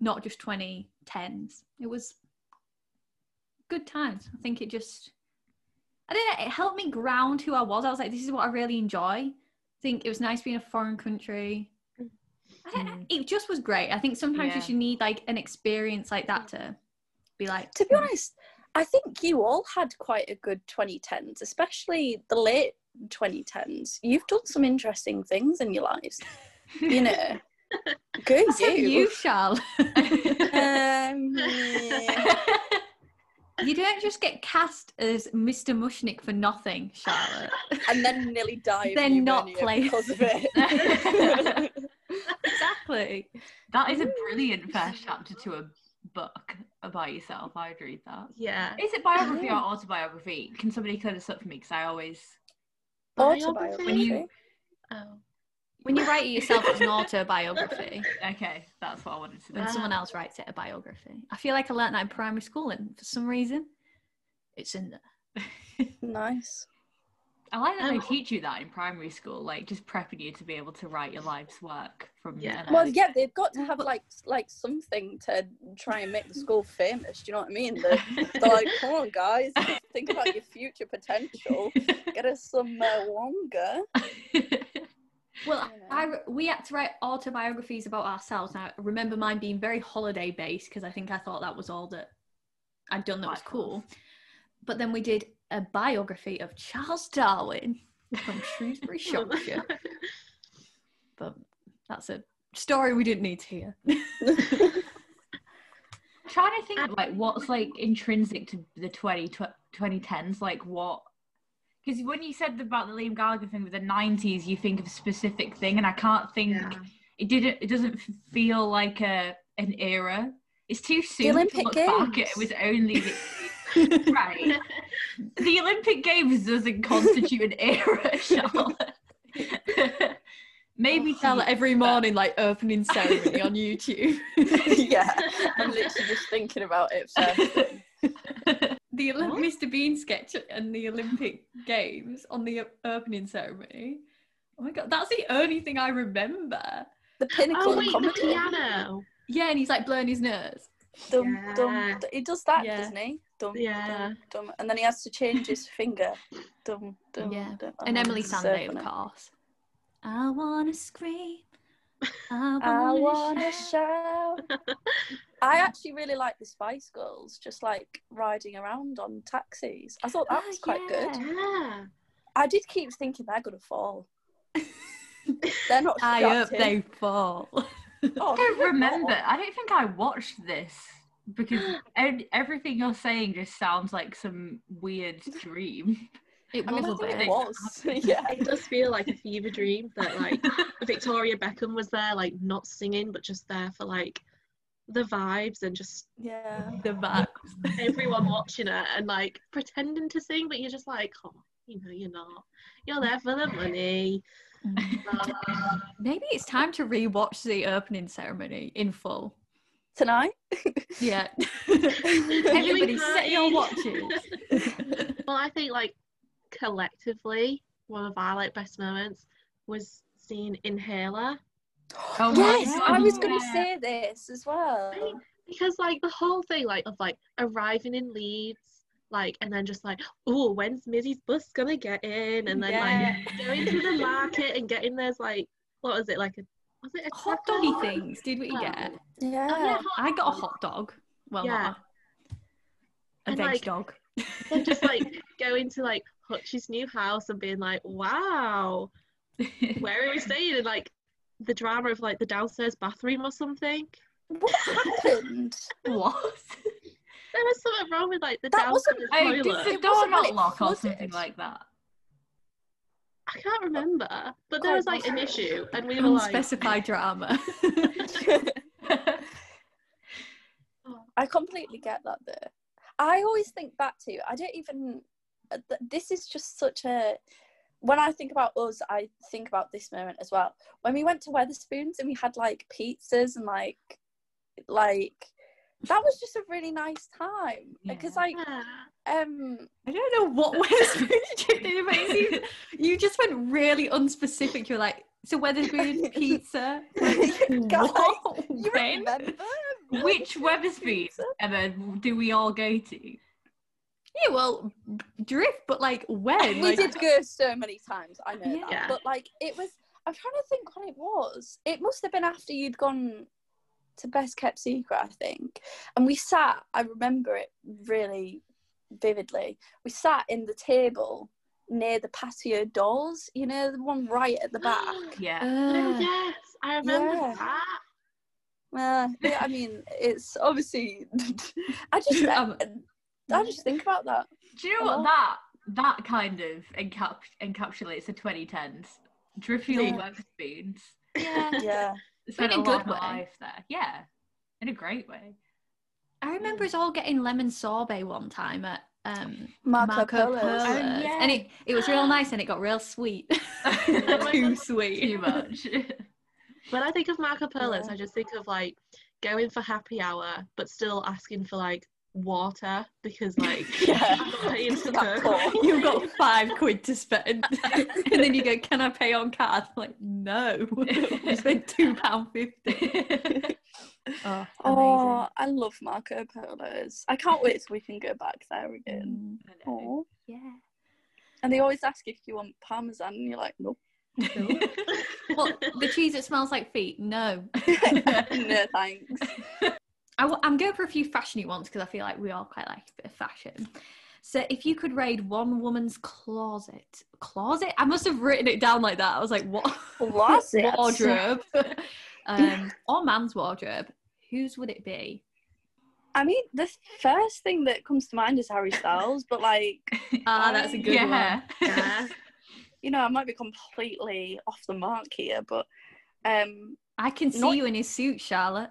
not just 2010s. It was good times. I think it just, I don't know. It helped me ground who I was. I was like, this is what I really enjoy. I think it was nice being a foreign country. Know. It just was great. I think sometimes Yeah. you should need like an experience like that to be like. To be "Hmm, honest, I think you all had quite a good 2010s, especially the late 2010s. You've done some interesting things in your lives, you know. [laughs] Good you. you shall. Um, [laughs] you don't just get cast as Mr. Mushnik for nothing, Charlotte. and then nearly die. They're not playing- because of it. [laughs] [laughs] exactly. That is a brilliant first chapter to a book about yourself. I'd read that. Yeah. Is it biography or autobiography? Can somebody clear this up for me? Because I always. Autobiography. When you- Oh. When you write it yourself, it's an autobiography. [laughs] Okay, that's what I wanted to know. When someone else writes it, a biography. I feel like I learnt that in primary school, and for some reason, it's in there. Nice. I like that Um, they teach you that in primary school, like just prepping you to be able to write your life's work from Yeah. an Well, yeah, they've got to have like like something to try and make the school [laughs] famous. Do you know what I mean? They're, [laughs] they're like, come on, guys, think about your future potential. [laughs] Get us some uh, Wonga. Well, Yeah. I, we had to write autobiographies about ourselves. And I remember mine being very holiday based because I think I thought that was all that I'd done that was cool. But then we did a biography of Charles Darwin from Shrewsbury, [laughs] Shropshire. [laughs] But that's a story we didn't need to hear. [laughs] trying to think of like what's like intrinsic to the 20 tw- 2010s like what because when you said about the Liam Gallagher thing with the 90s you think of a specific thing and I can't think Yeah. it didn't it doesn't feel like a an era it's too soon to Olympic look back it was only the, right [laughs] the Olympic Games doesn't constitute an era [laughs] Charlotte maybe oh, to Charlotte every but- morning, like opening ceremony on YouTube. [laughs] yeah, I'm literally just thinking about it the Olymp- What? Mr. Bean sketch and the Olympic Games on the opening ceremony. Oh my god, that's the only thing I remember. The pinnacle Oh of wait, the comedy. piano. Yeah, and he's like blowing his nose. Dum, Yeah. dum, d- he does that, Yeah. doesn't he? Dum, Yeah. dum, dum, and then he has to change his finger. Dum, dum, Yeah. dum. And Oh, Emeli it's so Sandé, of course. I wanna scream. I [laughs] I wanna, wanna shout. shout. [laughs] I actually really like the Spice Girls, just like riding around on taxis. I thought that Ah, was quite good. yeah. Yeah. I did keep thinking they're gonna fall. [laughs] They're not. I hope they fall. Oh, I don't remember. not. I don't think I watched this because everything you're saying just sounds like some weird dream. It I was mean, I a think bit. it was. [laughs] yeah. It does feel like a fever dream that like [laughs] Victoria Beckham was there, like not singing, but just there for like the vibes and just Yeah. The back. everyone watching it and like pretending to sing, but you're just like, oh, you know, you're not. You're there for the money. [laughs] Maybe it's time to rewatch the opening ceremony in full. Tonight. Yeah. [laughs] Everybody set your party. watches. [laughs] well, I think like collectively, one of our like best moments was seeing Inhaler [gasps] Oh my yes, I was going to say this as well. because like the whole thing like of like arriving in Leeds. Like and then just like, oh, when's Mizzy's bus gonna get in? And then Yeah. like going to the market and getting there's like, what was it like a, was it a hot taco? doggy things. Did we get? Oh. Yeah. Oh, yeah, I got a hot dog. Well, Yeah. not a, a And, veg like, dog. [laughs] and just like [laughs] going to like Hutch's new house and being like, wow, where are we [laughs] staying? And like the drama of like the downstairs bathroom or something. What happened? what? There was something wrong with like the That wasn't- downstairs Oh, did the It door wasn't when not it lock or something like that? I can't remember, but there was like an issue, and we were like, Unspecified drama. [laughs] I completely get that though. I always think back to I don't even uh, this is just such a when I think about us I think about this moment as well. When we went to Wetherspoons and we had like pizzas and like like that was just a really nice time because Yeah. like um I don't know what [laughs] [laughs] Wetherspoons you did, but it seems- you just went really unspecific. You're like, so Wetherspoons [laughs] pizza. Guys, What? you remember Which Wetherspoon? Emma do we all go to? Yeah, well, drift, but like when? we Like, did go so many times. I know Yeah. that, but like it was. I'm trying to think when it was. It must have been after you'd gone to Best Kept Secret, I think. And we sat. I remember it really vividly. We sat in the table near the patio doors. You know, the one right at the back. [gasps] Yeah. Oh uh, yes, I remember Yeah. that. Uh, yeah, I mean, it's obviously. [laughs] I just, I, Um, I just think about that. Do you know what that that kind of encap- encapsulates the 2010s? Trivial Yeah. Wetherspoons. yeah. Yeah. Spent In a a good way. life there. Yeah, in a great way. I remember us all getting lemon sorbet one time at um, Marco, Polo's. Polo's. Oh, yeah. and it, it was real nice and it got real sweet. [laughs] [laughs] Too sweet. Too much. [laughs] When I think of Marco Polos, Yeah. I just think of like going for happy hour, but still asking for like water because like [laughs] Yeah. I'm not paying for That Coke. poor. You've got five quid to spend, [laughs] and then you go, "Can I pay on card?" I'm like, no, [laughs] you spent two pound fifty. Oh, Oh, I love Marco Polo's. I can't wait till we can go back there again. amazing. I know. Oh. Yeah. And they always ask if you want parmesan, and you're like, nope. Well, the cheese that smells like feet. No. no thanks. I w- I'm going for a few fashiony ones because I feel like we all quite like a bit of fashion. So, if you could raid one woman's closet, closet? I must have written it down like that. I was like, what? Closet. [laughs] wardrobe, um, or man's wardrobe. Whose would it be? I mean, the first thing that comes to mind is Harry Styles, but like, [laughs] Ah, that's a good yeah. Yeah. [laughs] you know, I might be completely off the mark here, but um, I can see Not- you in his suit, Charlotte.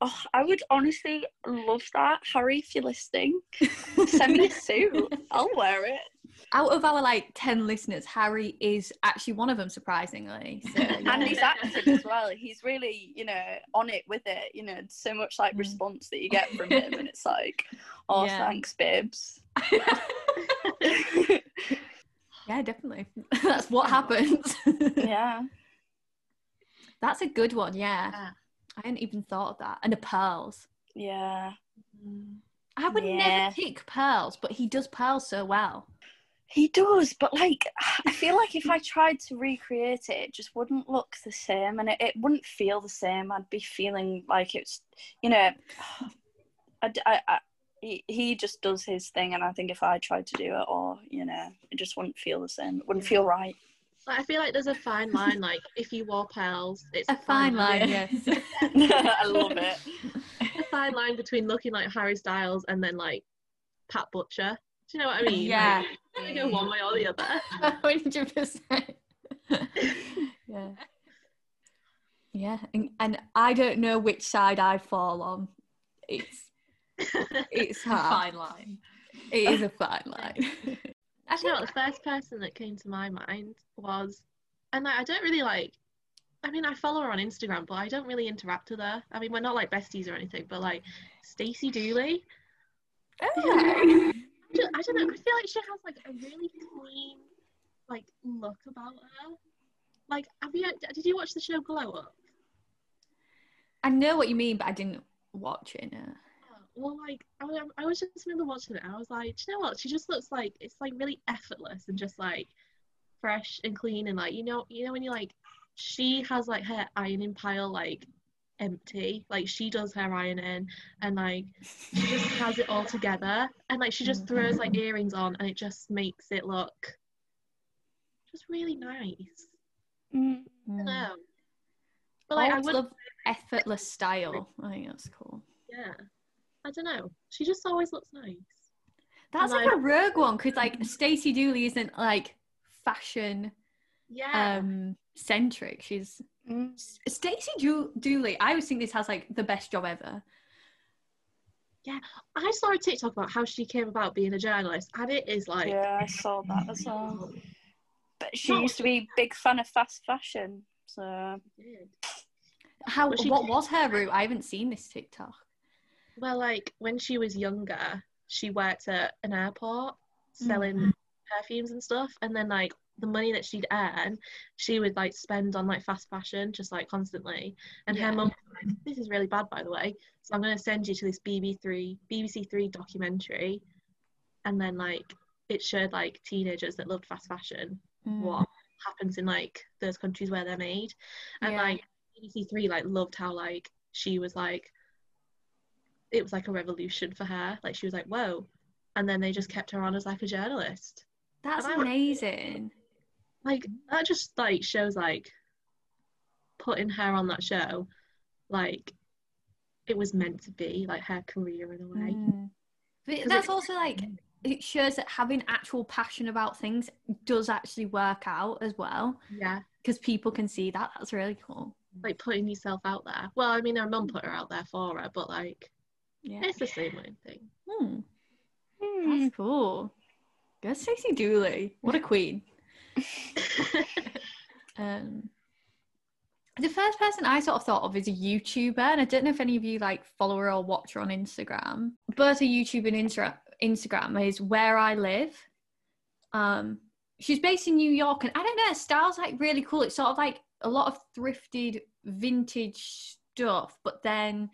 Oh, I would honestly love that. Harry, if you're listening, [laughs] send me a suit. I'll wear it. Out of our like ten listeners, Harry is actually one of them, surprisingly. So, [laughs] yeah. And he's acting as well. He's really, you know, on it with it. You know, so much like Mm. response that you get from him, and it's like, [laughs] oh, Yeah. thanks, babes. yeah, definitely. That's what happens. yeah. That's a good one. Yeah, Yeah. I hadn't even thought of that. And the pearls. Yeah. I would Yeah. never pick pearls, but he does pearls so well. He does, but like [sighs] I feel like if I tried to recreate it, it just wouldn't look the same, and it, it wouldn't feel the same. I'd be feeling like it's, you know, [sighs] I, I- I- he, he just does his thing, and I think if I tried to do it, or you know, it just wouldn't feel the same. It wouldn't feel right. Like, I feel like there's a fine line. Like if you wore pearls, it's A fine line, yes. [laughs] [laughs] I love it. A fine line between looking like Harry Styles and then like Pat Butcher. Do you know what I mean? Yeah. Like, you go one way or the other. [laughs] Hundred percent. Yeah. Yeah, and, and I don't know which side I fall on. It's it's hard. Fine line. It is a fine line. I Do you know think what? The first person that came to my mind was, and like, I don't really like. I mean, I follow her on Instagram, but I don't really interact with her. I mean, we're not like besties or anything, but like Stacey Dooley. Oh. I don't, I don't know. I feel like she has like a really clean, like look about her. Like, have you? Did you watch the show Glow Up? I know what you mean, but I didn't watch it. No. Well, like I, was- I was just remember watching it. I was like, do you know what? She just looks like it's like really effortless and just like fresh and clean and like you know you know when you like she has like her ironing pile like empty like she does her ironing and like she just [laughs] has it all together and like she just throws like earrings on and it just makes it look just really nice. Mm. I Mm. But like I would love effortless style. I think that's cool. yeah. I don't know. She just always looks nice. That's And like I- a rogue one because like Stacey Dooley isn't like fashion Yeah. um centric. She's Mm. Stacey Do- Dooley. I always think this has like the best job ever. Yeah, I saw a TikTok about how she came about being a journalist, and it is like Yeah, I saw that as well. But she Not- used to be a big fan of fast fashion, so How what was her route? I haven't seen this TikTok. Well, like when she was younger, she worked at an airport selling Mm. perfumes and stuff, and then like the money that she'd earn, she would like spend on like fast fashion just like constantly. And Yeah. her mum, was like, this is really bad, by the way. So I'm going to send you to this BB3, BBC Three documentary and then like it showed like teenagers that loved fast fashion Mm. what happens in like those countries where they're made and Yeah. like BBC Three like loved how like she was like it was like a revolution for her like she was like whoa and then they just kept her on as like a journalist That's And I- amazing. like that just like shows like putting her on that show like it was meant to be like her career in a way Mm. But that's it- also like it shows that having actual passion about things does actually work out as well yeah because people can see that. That's really cool. like putting yourself out there well I mean her mum put her out there for her but like Yeah. it's the same way thing Hmm. Hmm. That's cool. Go Stacey Dooley. What a [laughs] queen. [laughs] Um, the first person I sort of thought of is a YouTuber, and I don't know if any of you like follow her or watch her on Instagram. But a YouTube and Instra- Instagram is where I live. Um, she's based in New York, and I don't know, her style's like really cool. It's sort of like a lot of thrifted vintage stuff, but then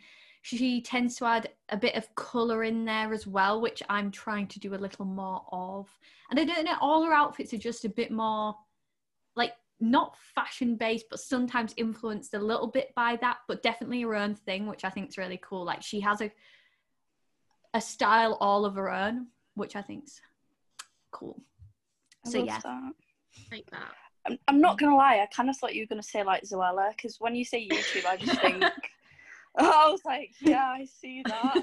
she tends to add a bit of color in there as well, which I'm trying to do a little more of. And I don't know, all her outfits are just a bit more like not fashion based, but sometimes influenced a little bit by that, but definitely her own thing, which I think is really cool. Like she has a a style all of her own, which I think's cool. I So yeah, that. like that I'm, I'm not gonna lie. I kind of thought you were gonna say like Zoella, because when you say YouTube, I just think. [laughs] [laughs] I was like, yeah, I see that.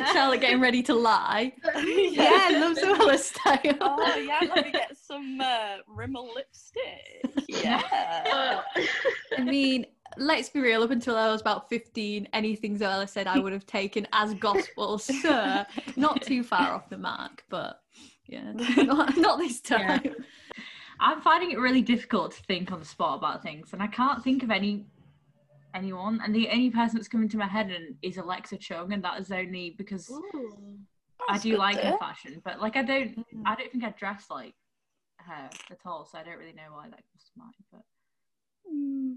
[laughs] [laughs] Charlotte getting ready to lie. Yeah, I love Zoella style. Oh yeah, let me get some uh, Rimmel lipstick. Yeah. I mean, let's be real, up until I was about 15, anything Zoella said I would have taken as gospel. So, not too far off the mark, but yeah, not, not this Yeah. time. I'm finding it really difficult to think on the spot about things, and I can't think of any anyone. And the only person that's coming to my head and is Alexa Chung, and that is only because I do good like her fashion, but like I don't, Mm. I don't think I dress like her at all, so I don't really know why that comes to mind. But Mm.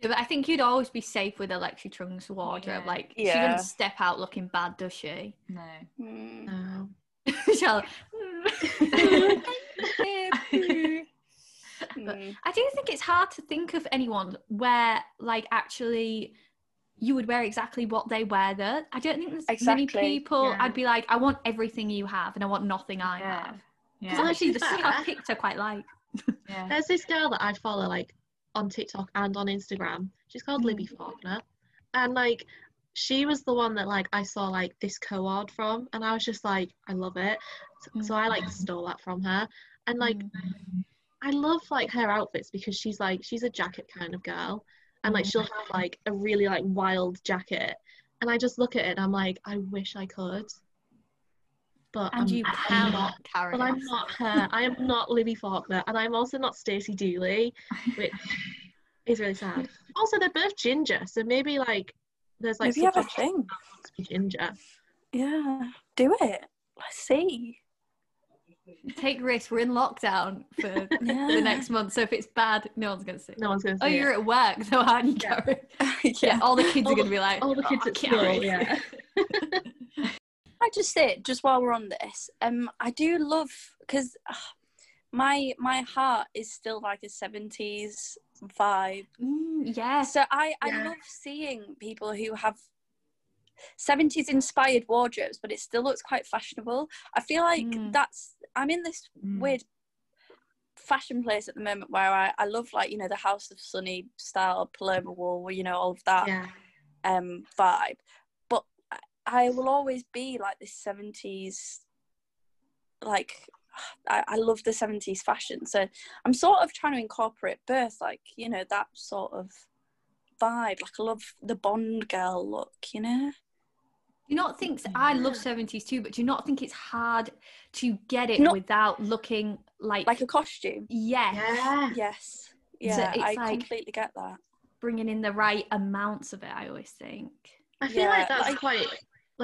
Yeah, but I think you'd always be safe with Alexa Chung's wardrobe. Yeah. Like, she doesn't step out looking bad, does she? no, Mm. no [laughs] Charlotte. [laughs] [laughs] Mm. I do think it's hard to think of anyone where, like, actually you would wear exactly what they wear though. I don't think there's many people yeah. I'd be like, I want everything you have and I want nothing I Yeah. have. Because yeah, actually the be [laughs] stuff I've picked I quite like. [laughs] yeah. There's this girl that I follow like on TikTok and on Instagram. She's called Mm. Libby Faulkner. And like she was the one that like I saw like this co-ord from and I was just like, I love it. So, so I like stole that from her. And like Mm. I love like her outfits because she's like she's a jacket kind of girl. And like she'll mm-hmm. have like a really like wild jacket. And I just look at it and I'm like, I wish I could. But and I'm, you cannot not. carry But I'm not her. I am not Libby Faulkner, and I'm also not Stacey Dooley, which [laughs] is really sad. Also, they're both ginger, so maybe like there's like Maybe have a thing. to be ginger. Yeah, do it. Let's see. Take risks. We're in lockdown for Yeah. the next month. So if it's bad, no one's gonna see. No one's gonna. See. Oh, see you're at work, so aren't you, Yeah. Karen? [laughs] yeah. Yeah, all the kids All are gonna be like, all the kids "Oh, at school. Yeah. [laughs] I just say just while we're on this, um, I do love because my my heart is still like a seventies vibe. Mm, yes. So I I love seeing people who have seventies inspired wardrobes, but it still looks quite fashionable. I feel like Mm. that's I'm in this Mm. weird fashion place at the moment where I, I love like you know the House of Sunny style Paloma wool, you know all of that yeah. um vibe but I, I will always be like this 70s like I, I love the 70s fashion so i'm sort of trying to incorporate both like you know that sort of vibe like i love the bond girl look you know Do you not think I love seventies too, but do you not think it's hard to get it Not- without looking like like a costume yes, Yeah. yes So yeah it's i like- completely get that bringing in the right amounts of it? I always think. I feel Yeah, like that's like- quite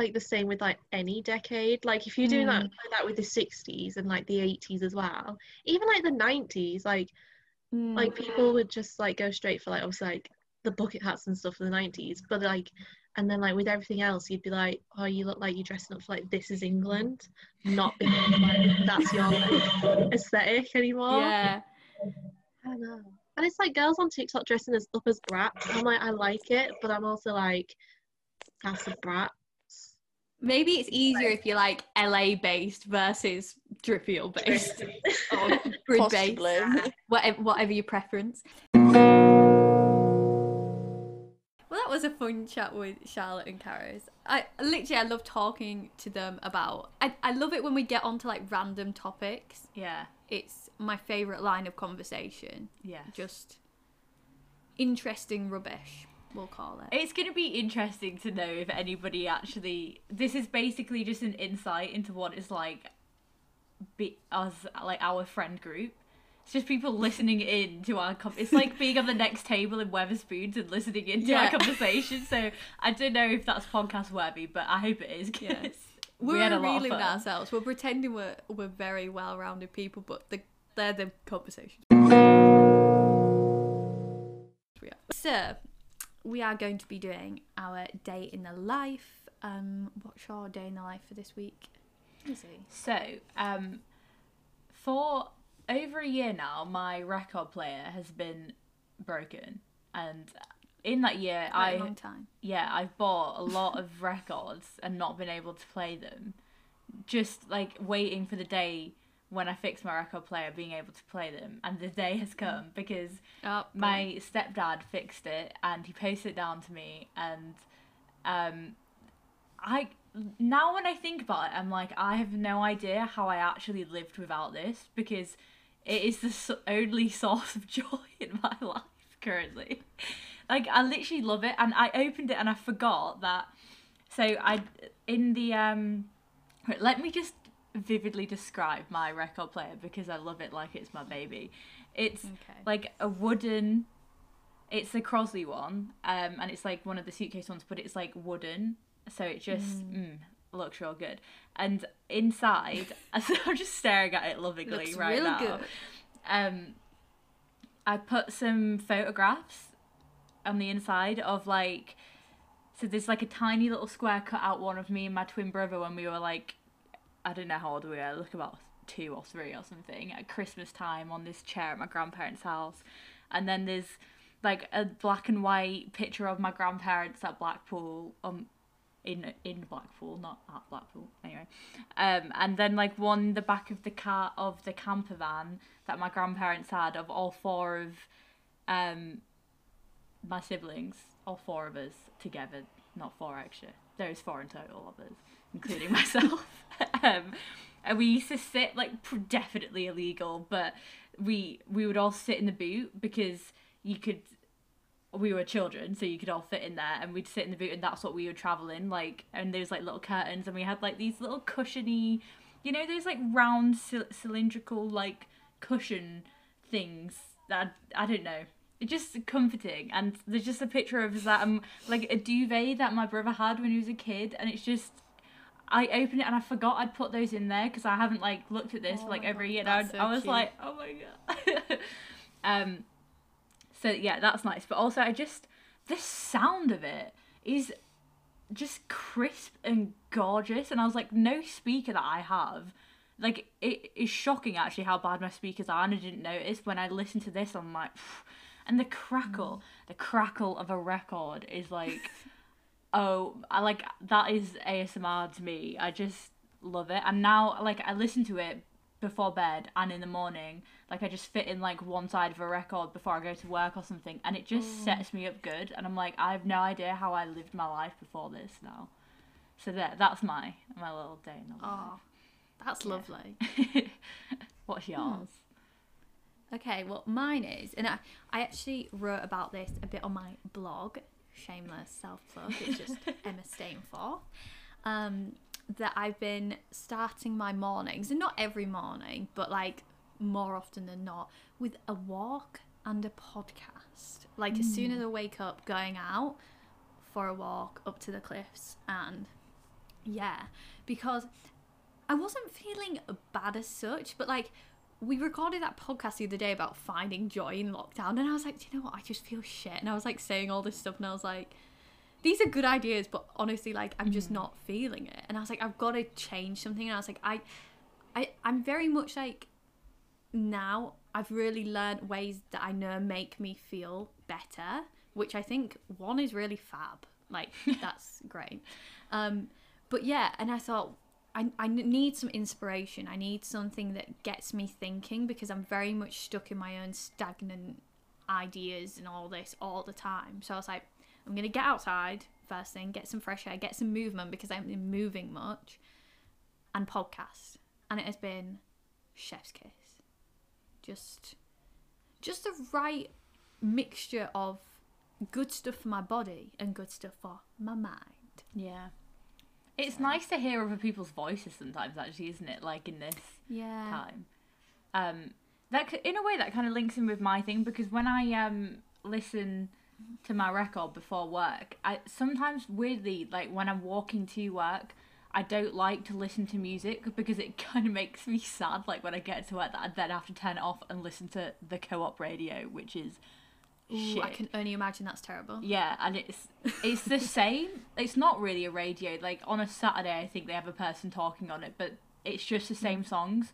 like the same with like any decade. Like if you're doing that Mm. like that with the 60s and like the 80s as well, even like the 90s, like like Mm. people would just like go straight for like obviously like the bucket hats and stuff in the 90s but like And then like with everything else, you'd be like, oh, you look like you're dressing up for like this is England, not because like [laughs] that's your like aesthetic anymore. Yeah. I don't know. And it's like girls on TikTok dressing as up as brats. I'm like, I like it, but I'm also like, that's a brat. Maybe it's easier if you're like LA based versus Driffield based [laughs] or Brid based. Whatever, whatever your preference. Was a fun chat with Charlotte and Karis. I literally I love talking to them about. I, I love it when we get onto like random topics. Yeah. It's my favorite line of conversation. Yeah. Just interesting rubbish, we'll call it. It's going to be interesting to know if anybody actually. This is basically just an insight into what it's like, be us like our friend group. It's just people listening in to our. Com- it's like being on the next table in Wetherspoons and listening into Yeah. our conversation. So I don't know if that's podcast worthy, but I hope it is. Yeah. [laughs] we We're had a lot of revealing fun. ourselves. We're pretending we're we're very well rounded people, but the, they're the conversations. We are. So we are going to be doing our day in the life. Um, what's your day in the life for this week? So, um, for over a year now, my record player has been broken, and in that year, Quite a I long time. yeah, I've bought a lot of [laughs] records and not been able to play them. Just like waiting for the day when I fix my record player, being able to play them, and the day has come because Oh, my stepdad fixed it and he posted it down to me. And um i now when i think about it i'm like i have no idea how i actually lived without this because it is the only source of [laughs] joy in my life currently like i literally love it and i opened it and i forgot that so i in the um let me just vividly describe my record player because i love it like it's my baby it's Okay. like a wooden it's the Crosley one um and it's like one of the suitcase ones but it's like wooden so it just mm. looks real good and inside [laughs] i'm just staring at it lovingly Looks right really now good. um i put some photographs on the inside of like so there's like a tiny little square cut out one of me and my twin brother when we were like I don't know how old we were, like about two or three or something, at Christmas time on this chair at my grandparents' house. And then there's like a black and white picture of my grandparents at Blackpool, um, in in Blackpool, not at Blackpool, anyway. Um, and then like one the back of the car of the camper van that my grandparents had of all four of um my siblings, all four of us together, not four extra. There's four in total of us, including [laughs] myself. um, and we used to sit like definitely illegal, but we we would all sit in the boot because you could. We were children, so you could all fit in there, and we'd sit in the boot, and that's what we would travel in. Like, and there's like little curtains, and we had like these little cushiony, you know, those like round cyl- cylindrical like cushion things that I don't know. It's just comforting, and there's just a picture of that um like a duvet that my brother had when he was a kid, and it's just. I opened it and I forgot I'd put those in there because I haven't like looked at this Oh for like over a year. I, so I was cute. like, oh my god. [laughs] um, so yeah, that's nice. But also, I just the sound of it is just crisp and gorgeous, and I was like, no speaker that I have. Like it is shocking actually how bad my speakers are, and I didn't notice when I listened to this. I'm like, [sighs] and the crackle, mm. the crackle of a record is like, [laughs] oh, I like that is ASMR to me. I just love it, and now like I listen to it before bed and in the morning. Like I just fit in like one side of a record before I go to work or something, and it just sets me up good. And I'm like, I have no idea how I lived my life before this now. So there, that's my my little day in the life. Oh, that's lovely. [laughs] What's yours? Okay, well, mine is, and I, I actually wrote about this a bit on my blog, shameless self plug, it's just Emma Stainforth, um, that I've been starting my mornings, and not every morning, but like more often than not, with a walk and a podcast. Like, as soon hmm. as I wake up, going out for a walk up to the cliffs, and yeah, because I wasn't feeling bad as such, but like we recorded that podcast the other day about finding joy in lockdown, and I was like, do you know what? I just feel shit, and I was like saying all this stuff, and I was like, these are good ideas, but honestly, like I'm just not feeling it. And I was like, I've got to change something. And I was like, I, I, I'm very much like now. I've really learned ways that I know make me feel better, which I think one is really fab. Like [laughs] that's great. Um, but yeah, and I thought I, I need some inspiration. I need something that gets me thinking because I'm very much stuck in my own stagnant ideas and all this all the time. So I was like, I'm gonna get outside first thing, get some fresh air, get some movement because I haven't been moving much, and podcast. And it has been chef's kiss. Just, just the right mixture of good stuff for my body and good stuff for my mind. Yeah. It's nice to hear other people's voices sometimes, actually, isn't it? Like in this Yeah. time. Um, that in a way that kind of links in with my thing because when I um listen to my record before work, I sometimes weirdly like when I'm walking to work, I don't like to listen to music because it [laughs] kind of makes me sad. Like when I get to work, that I then have to turn it off and listen to the co-op radio, which is Ooh, shit. I can only imagine that's terrible. Yeah, and it's it's the [laughs] same. It's not really a radio. Like on a Saturday, I think they have a person talking on it, but it's just the same songs.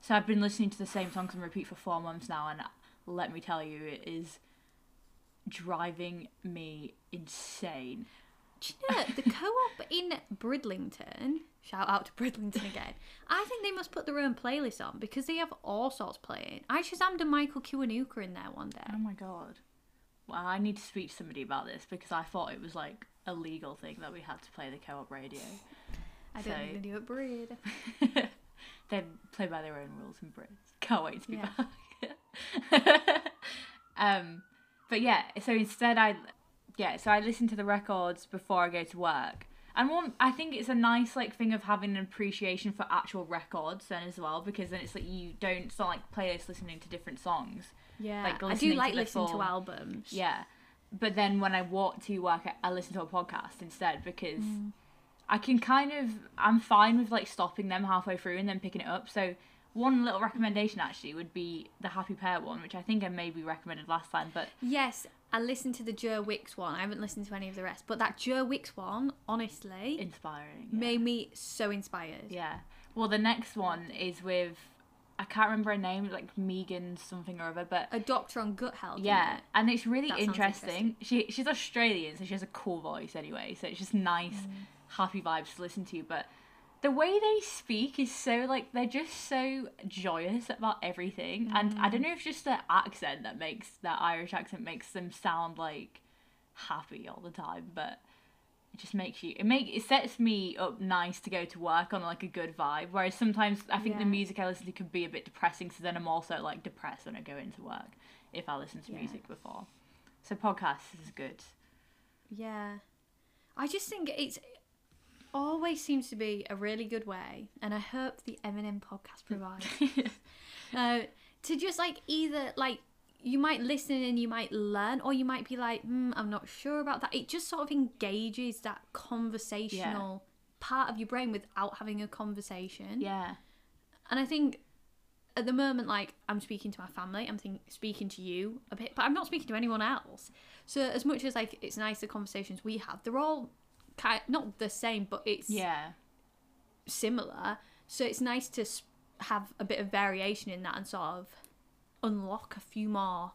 So I've been listening to the same songs on repeat for four months now, and let me tell you, it is driving me insane. Do you know the co-op in Bridlington? Shout out to Bridlington again. I think they must put their own playlist on because they have all sorts playing. I shazammed a Michael Kiwanuka in there one day. Oh my god. Well, I need to speak to somebody about this because I thought it was like a legal thing that we had to play the co-op radio. I don't so- think they do it Brid. [laughs] they play by their own rules and Brits. Can't wait to be Yeah. back. [laughs] um, but yeah, so instead I, yeah, so I listen to the records before I go to work. And one, I think it's a nice like thing of having an appreciation for actual records then as well because then it's like you don't not like playlists listening to different songs. Yeah, Like I do listening to like listening full- to albums. Yeah, but then when I walk to work, I, I listen to a podcast instead because mm. I can kind of I'm fine with like stopping them halfway through and then picking it up. So one little recommendation actually would be the Happy Pear one, which I think I maybe recommended last time, but Yes, I listened to the Joe Wicks one. I haven't listened to any of the rest, but that Joe Wicks one, honestly, inspiring. yeah. made me so inspired. Yeah. Well, the next one is with I can't remember her name, like Megan something or other, but A doctor on gut health. yeah, it? and it's really sounds interesting. She she's Australian, so she has a cool voice anyway. So it's just nice, Mm. happy vibes to listen to. But the way they speak is so like they're just so joyous about everything, and I Mm. don't know if it's just their accent that makes that Irish accent makes them sound like happy all the time, but it just makes you it make it sets me up nice to go to work on like a good vibe whereas sometimes i think the music i listen to can be a bit depressing so then i'm also like depressed when i go into work if i listen to Yeah. music before so podcasts is good Yeah. I just think it's always seems to be a really good way, and I hope the Eminem podcast [laughs] provides uh, to just like either like you might listen and you might learn, or you might be like, mm, I'm not sure about that. It just sort of engages that conversational part of your brain without having a conversation. yeah And I think at the moment, like I'm speaking to my family, I'm think, speaking to you a bit, but I'm not speaking to anyone else. So as much as like it's nice the conversations we have, they're all kind not the same, but it's yeah similar. So it's nice to have a bit of variation in that and sort of unlock a few more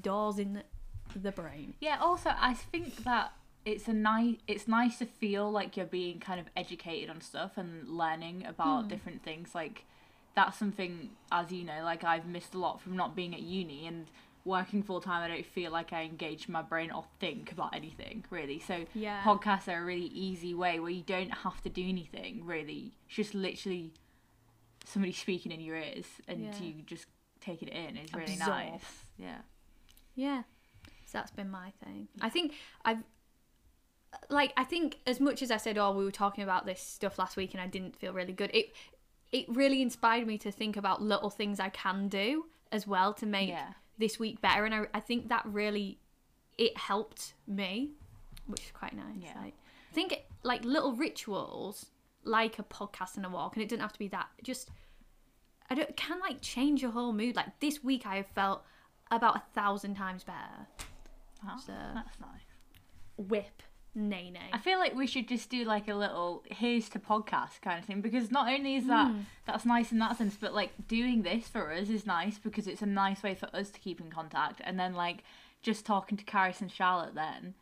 doors in the, the brain. yeah also i think that it's a nice it's nice to feel like you're being kind of educated on stuff and learning about hmm. different things like that's something as you know like i've missed a lot from not being at uni and working full time i don't feel like i engage my brain or think about anything really so Yeah. podcasts are a really easy way where you don't have to do anything really it's just literally somebody speaking in your ears and Yeah. you just take it in it's really Absorb. nice yeah Yeah. So that's been my thing. I think I've like I think as much as I said, oh, we were talking about this stuff last week and I didn't feel really good. It it really inspired me to think about little things I can do as well to make Yeah. This week better. And I, I think that really it helped me, which is quite nice. Yeah. Like, I think like little rituals, like a podcast and a walk, and it doesn't have to be that. Just I don't can like change your whole mood. Like this week, I have felt about a thousand times better. Oh, So- that's nice Whip nay nay. I feel like we should just do like a little here's to podcast kind of thing because not only is that hmm. that's nice in that sense, but like doing this for us is nice because it's a nice way for us to keep in contact. And then like just talking to Caris and Charlotte then.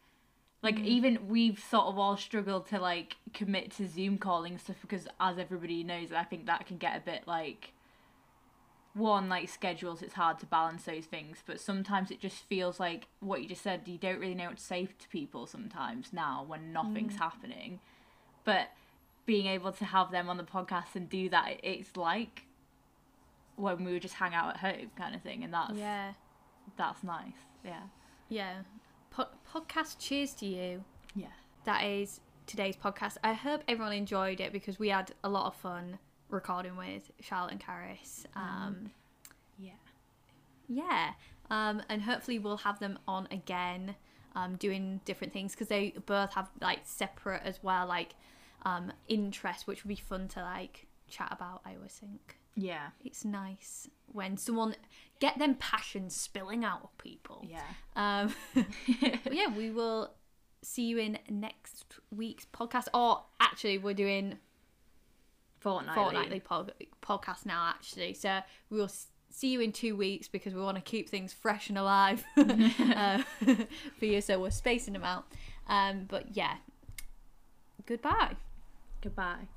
Like hmm. even we've sort of all struggled to like commit to Zoom calling stuff because as everybody knows, I think that can get a bit like one like schedules it's hard to balance those things but sometimes it just feels like what you just said you don't really know what to say to people sometimes now when nothing's mm. happening but being able to have them on the podcast and do that it's like when we would just hang out at home kind of thing and that's yeah, that's nice yeah yeah. Po- podcast. Cheers to you. yeah that is today's podcast. I hope everyone enjoyed it because we had a lot of fun recording with Charlotte and Caris. Um, yeah yeah, um, and hopefully we'll have them on again, um, doing different things because they both have like separate as well, like um, interests, which would be fun to like chat about. I always think yeah it's nice when someone get them passions spilling out of people. yeah Um, [laughs] yeah, we will see you in next week's podcast. Or actually, we're doing fortnightly, fortnightly pod- podcast now. Actually, so we will see you in two weeks because we want to keep things fresh and alive [laughs] [laughs] uh, [laughs] for you. So we're spacing them out. Um, but yeah, goodbye. goodbye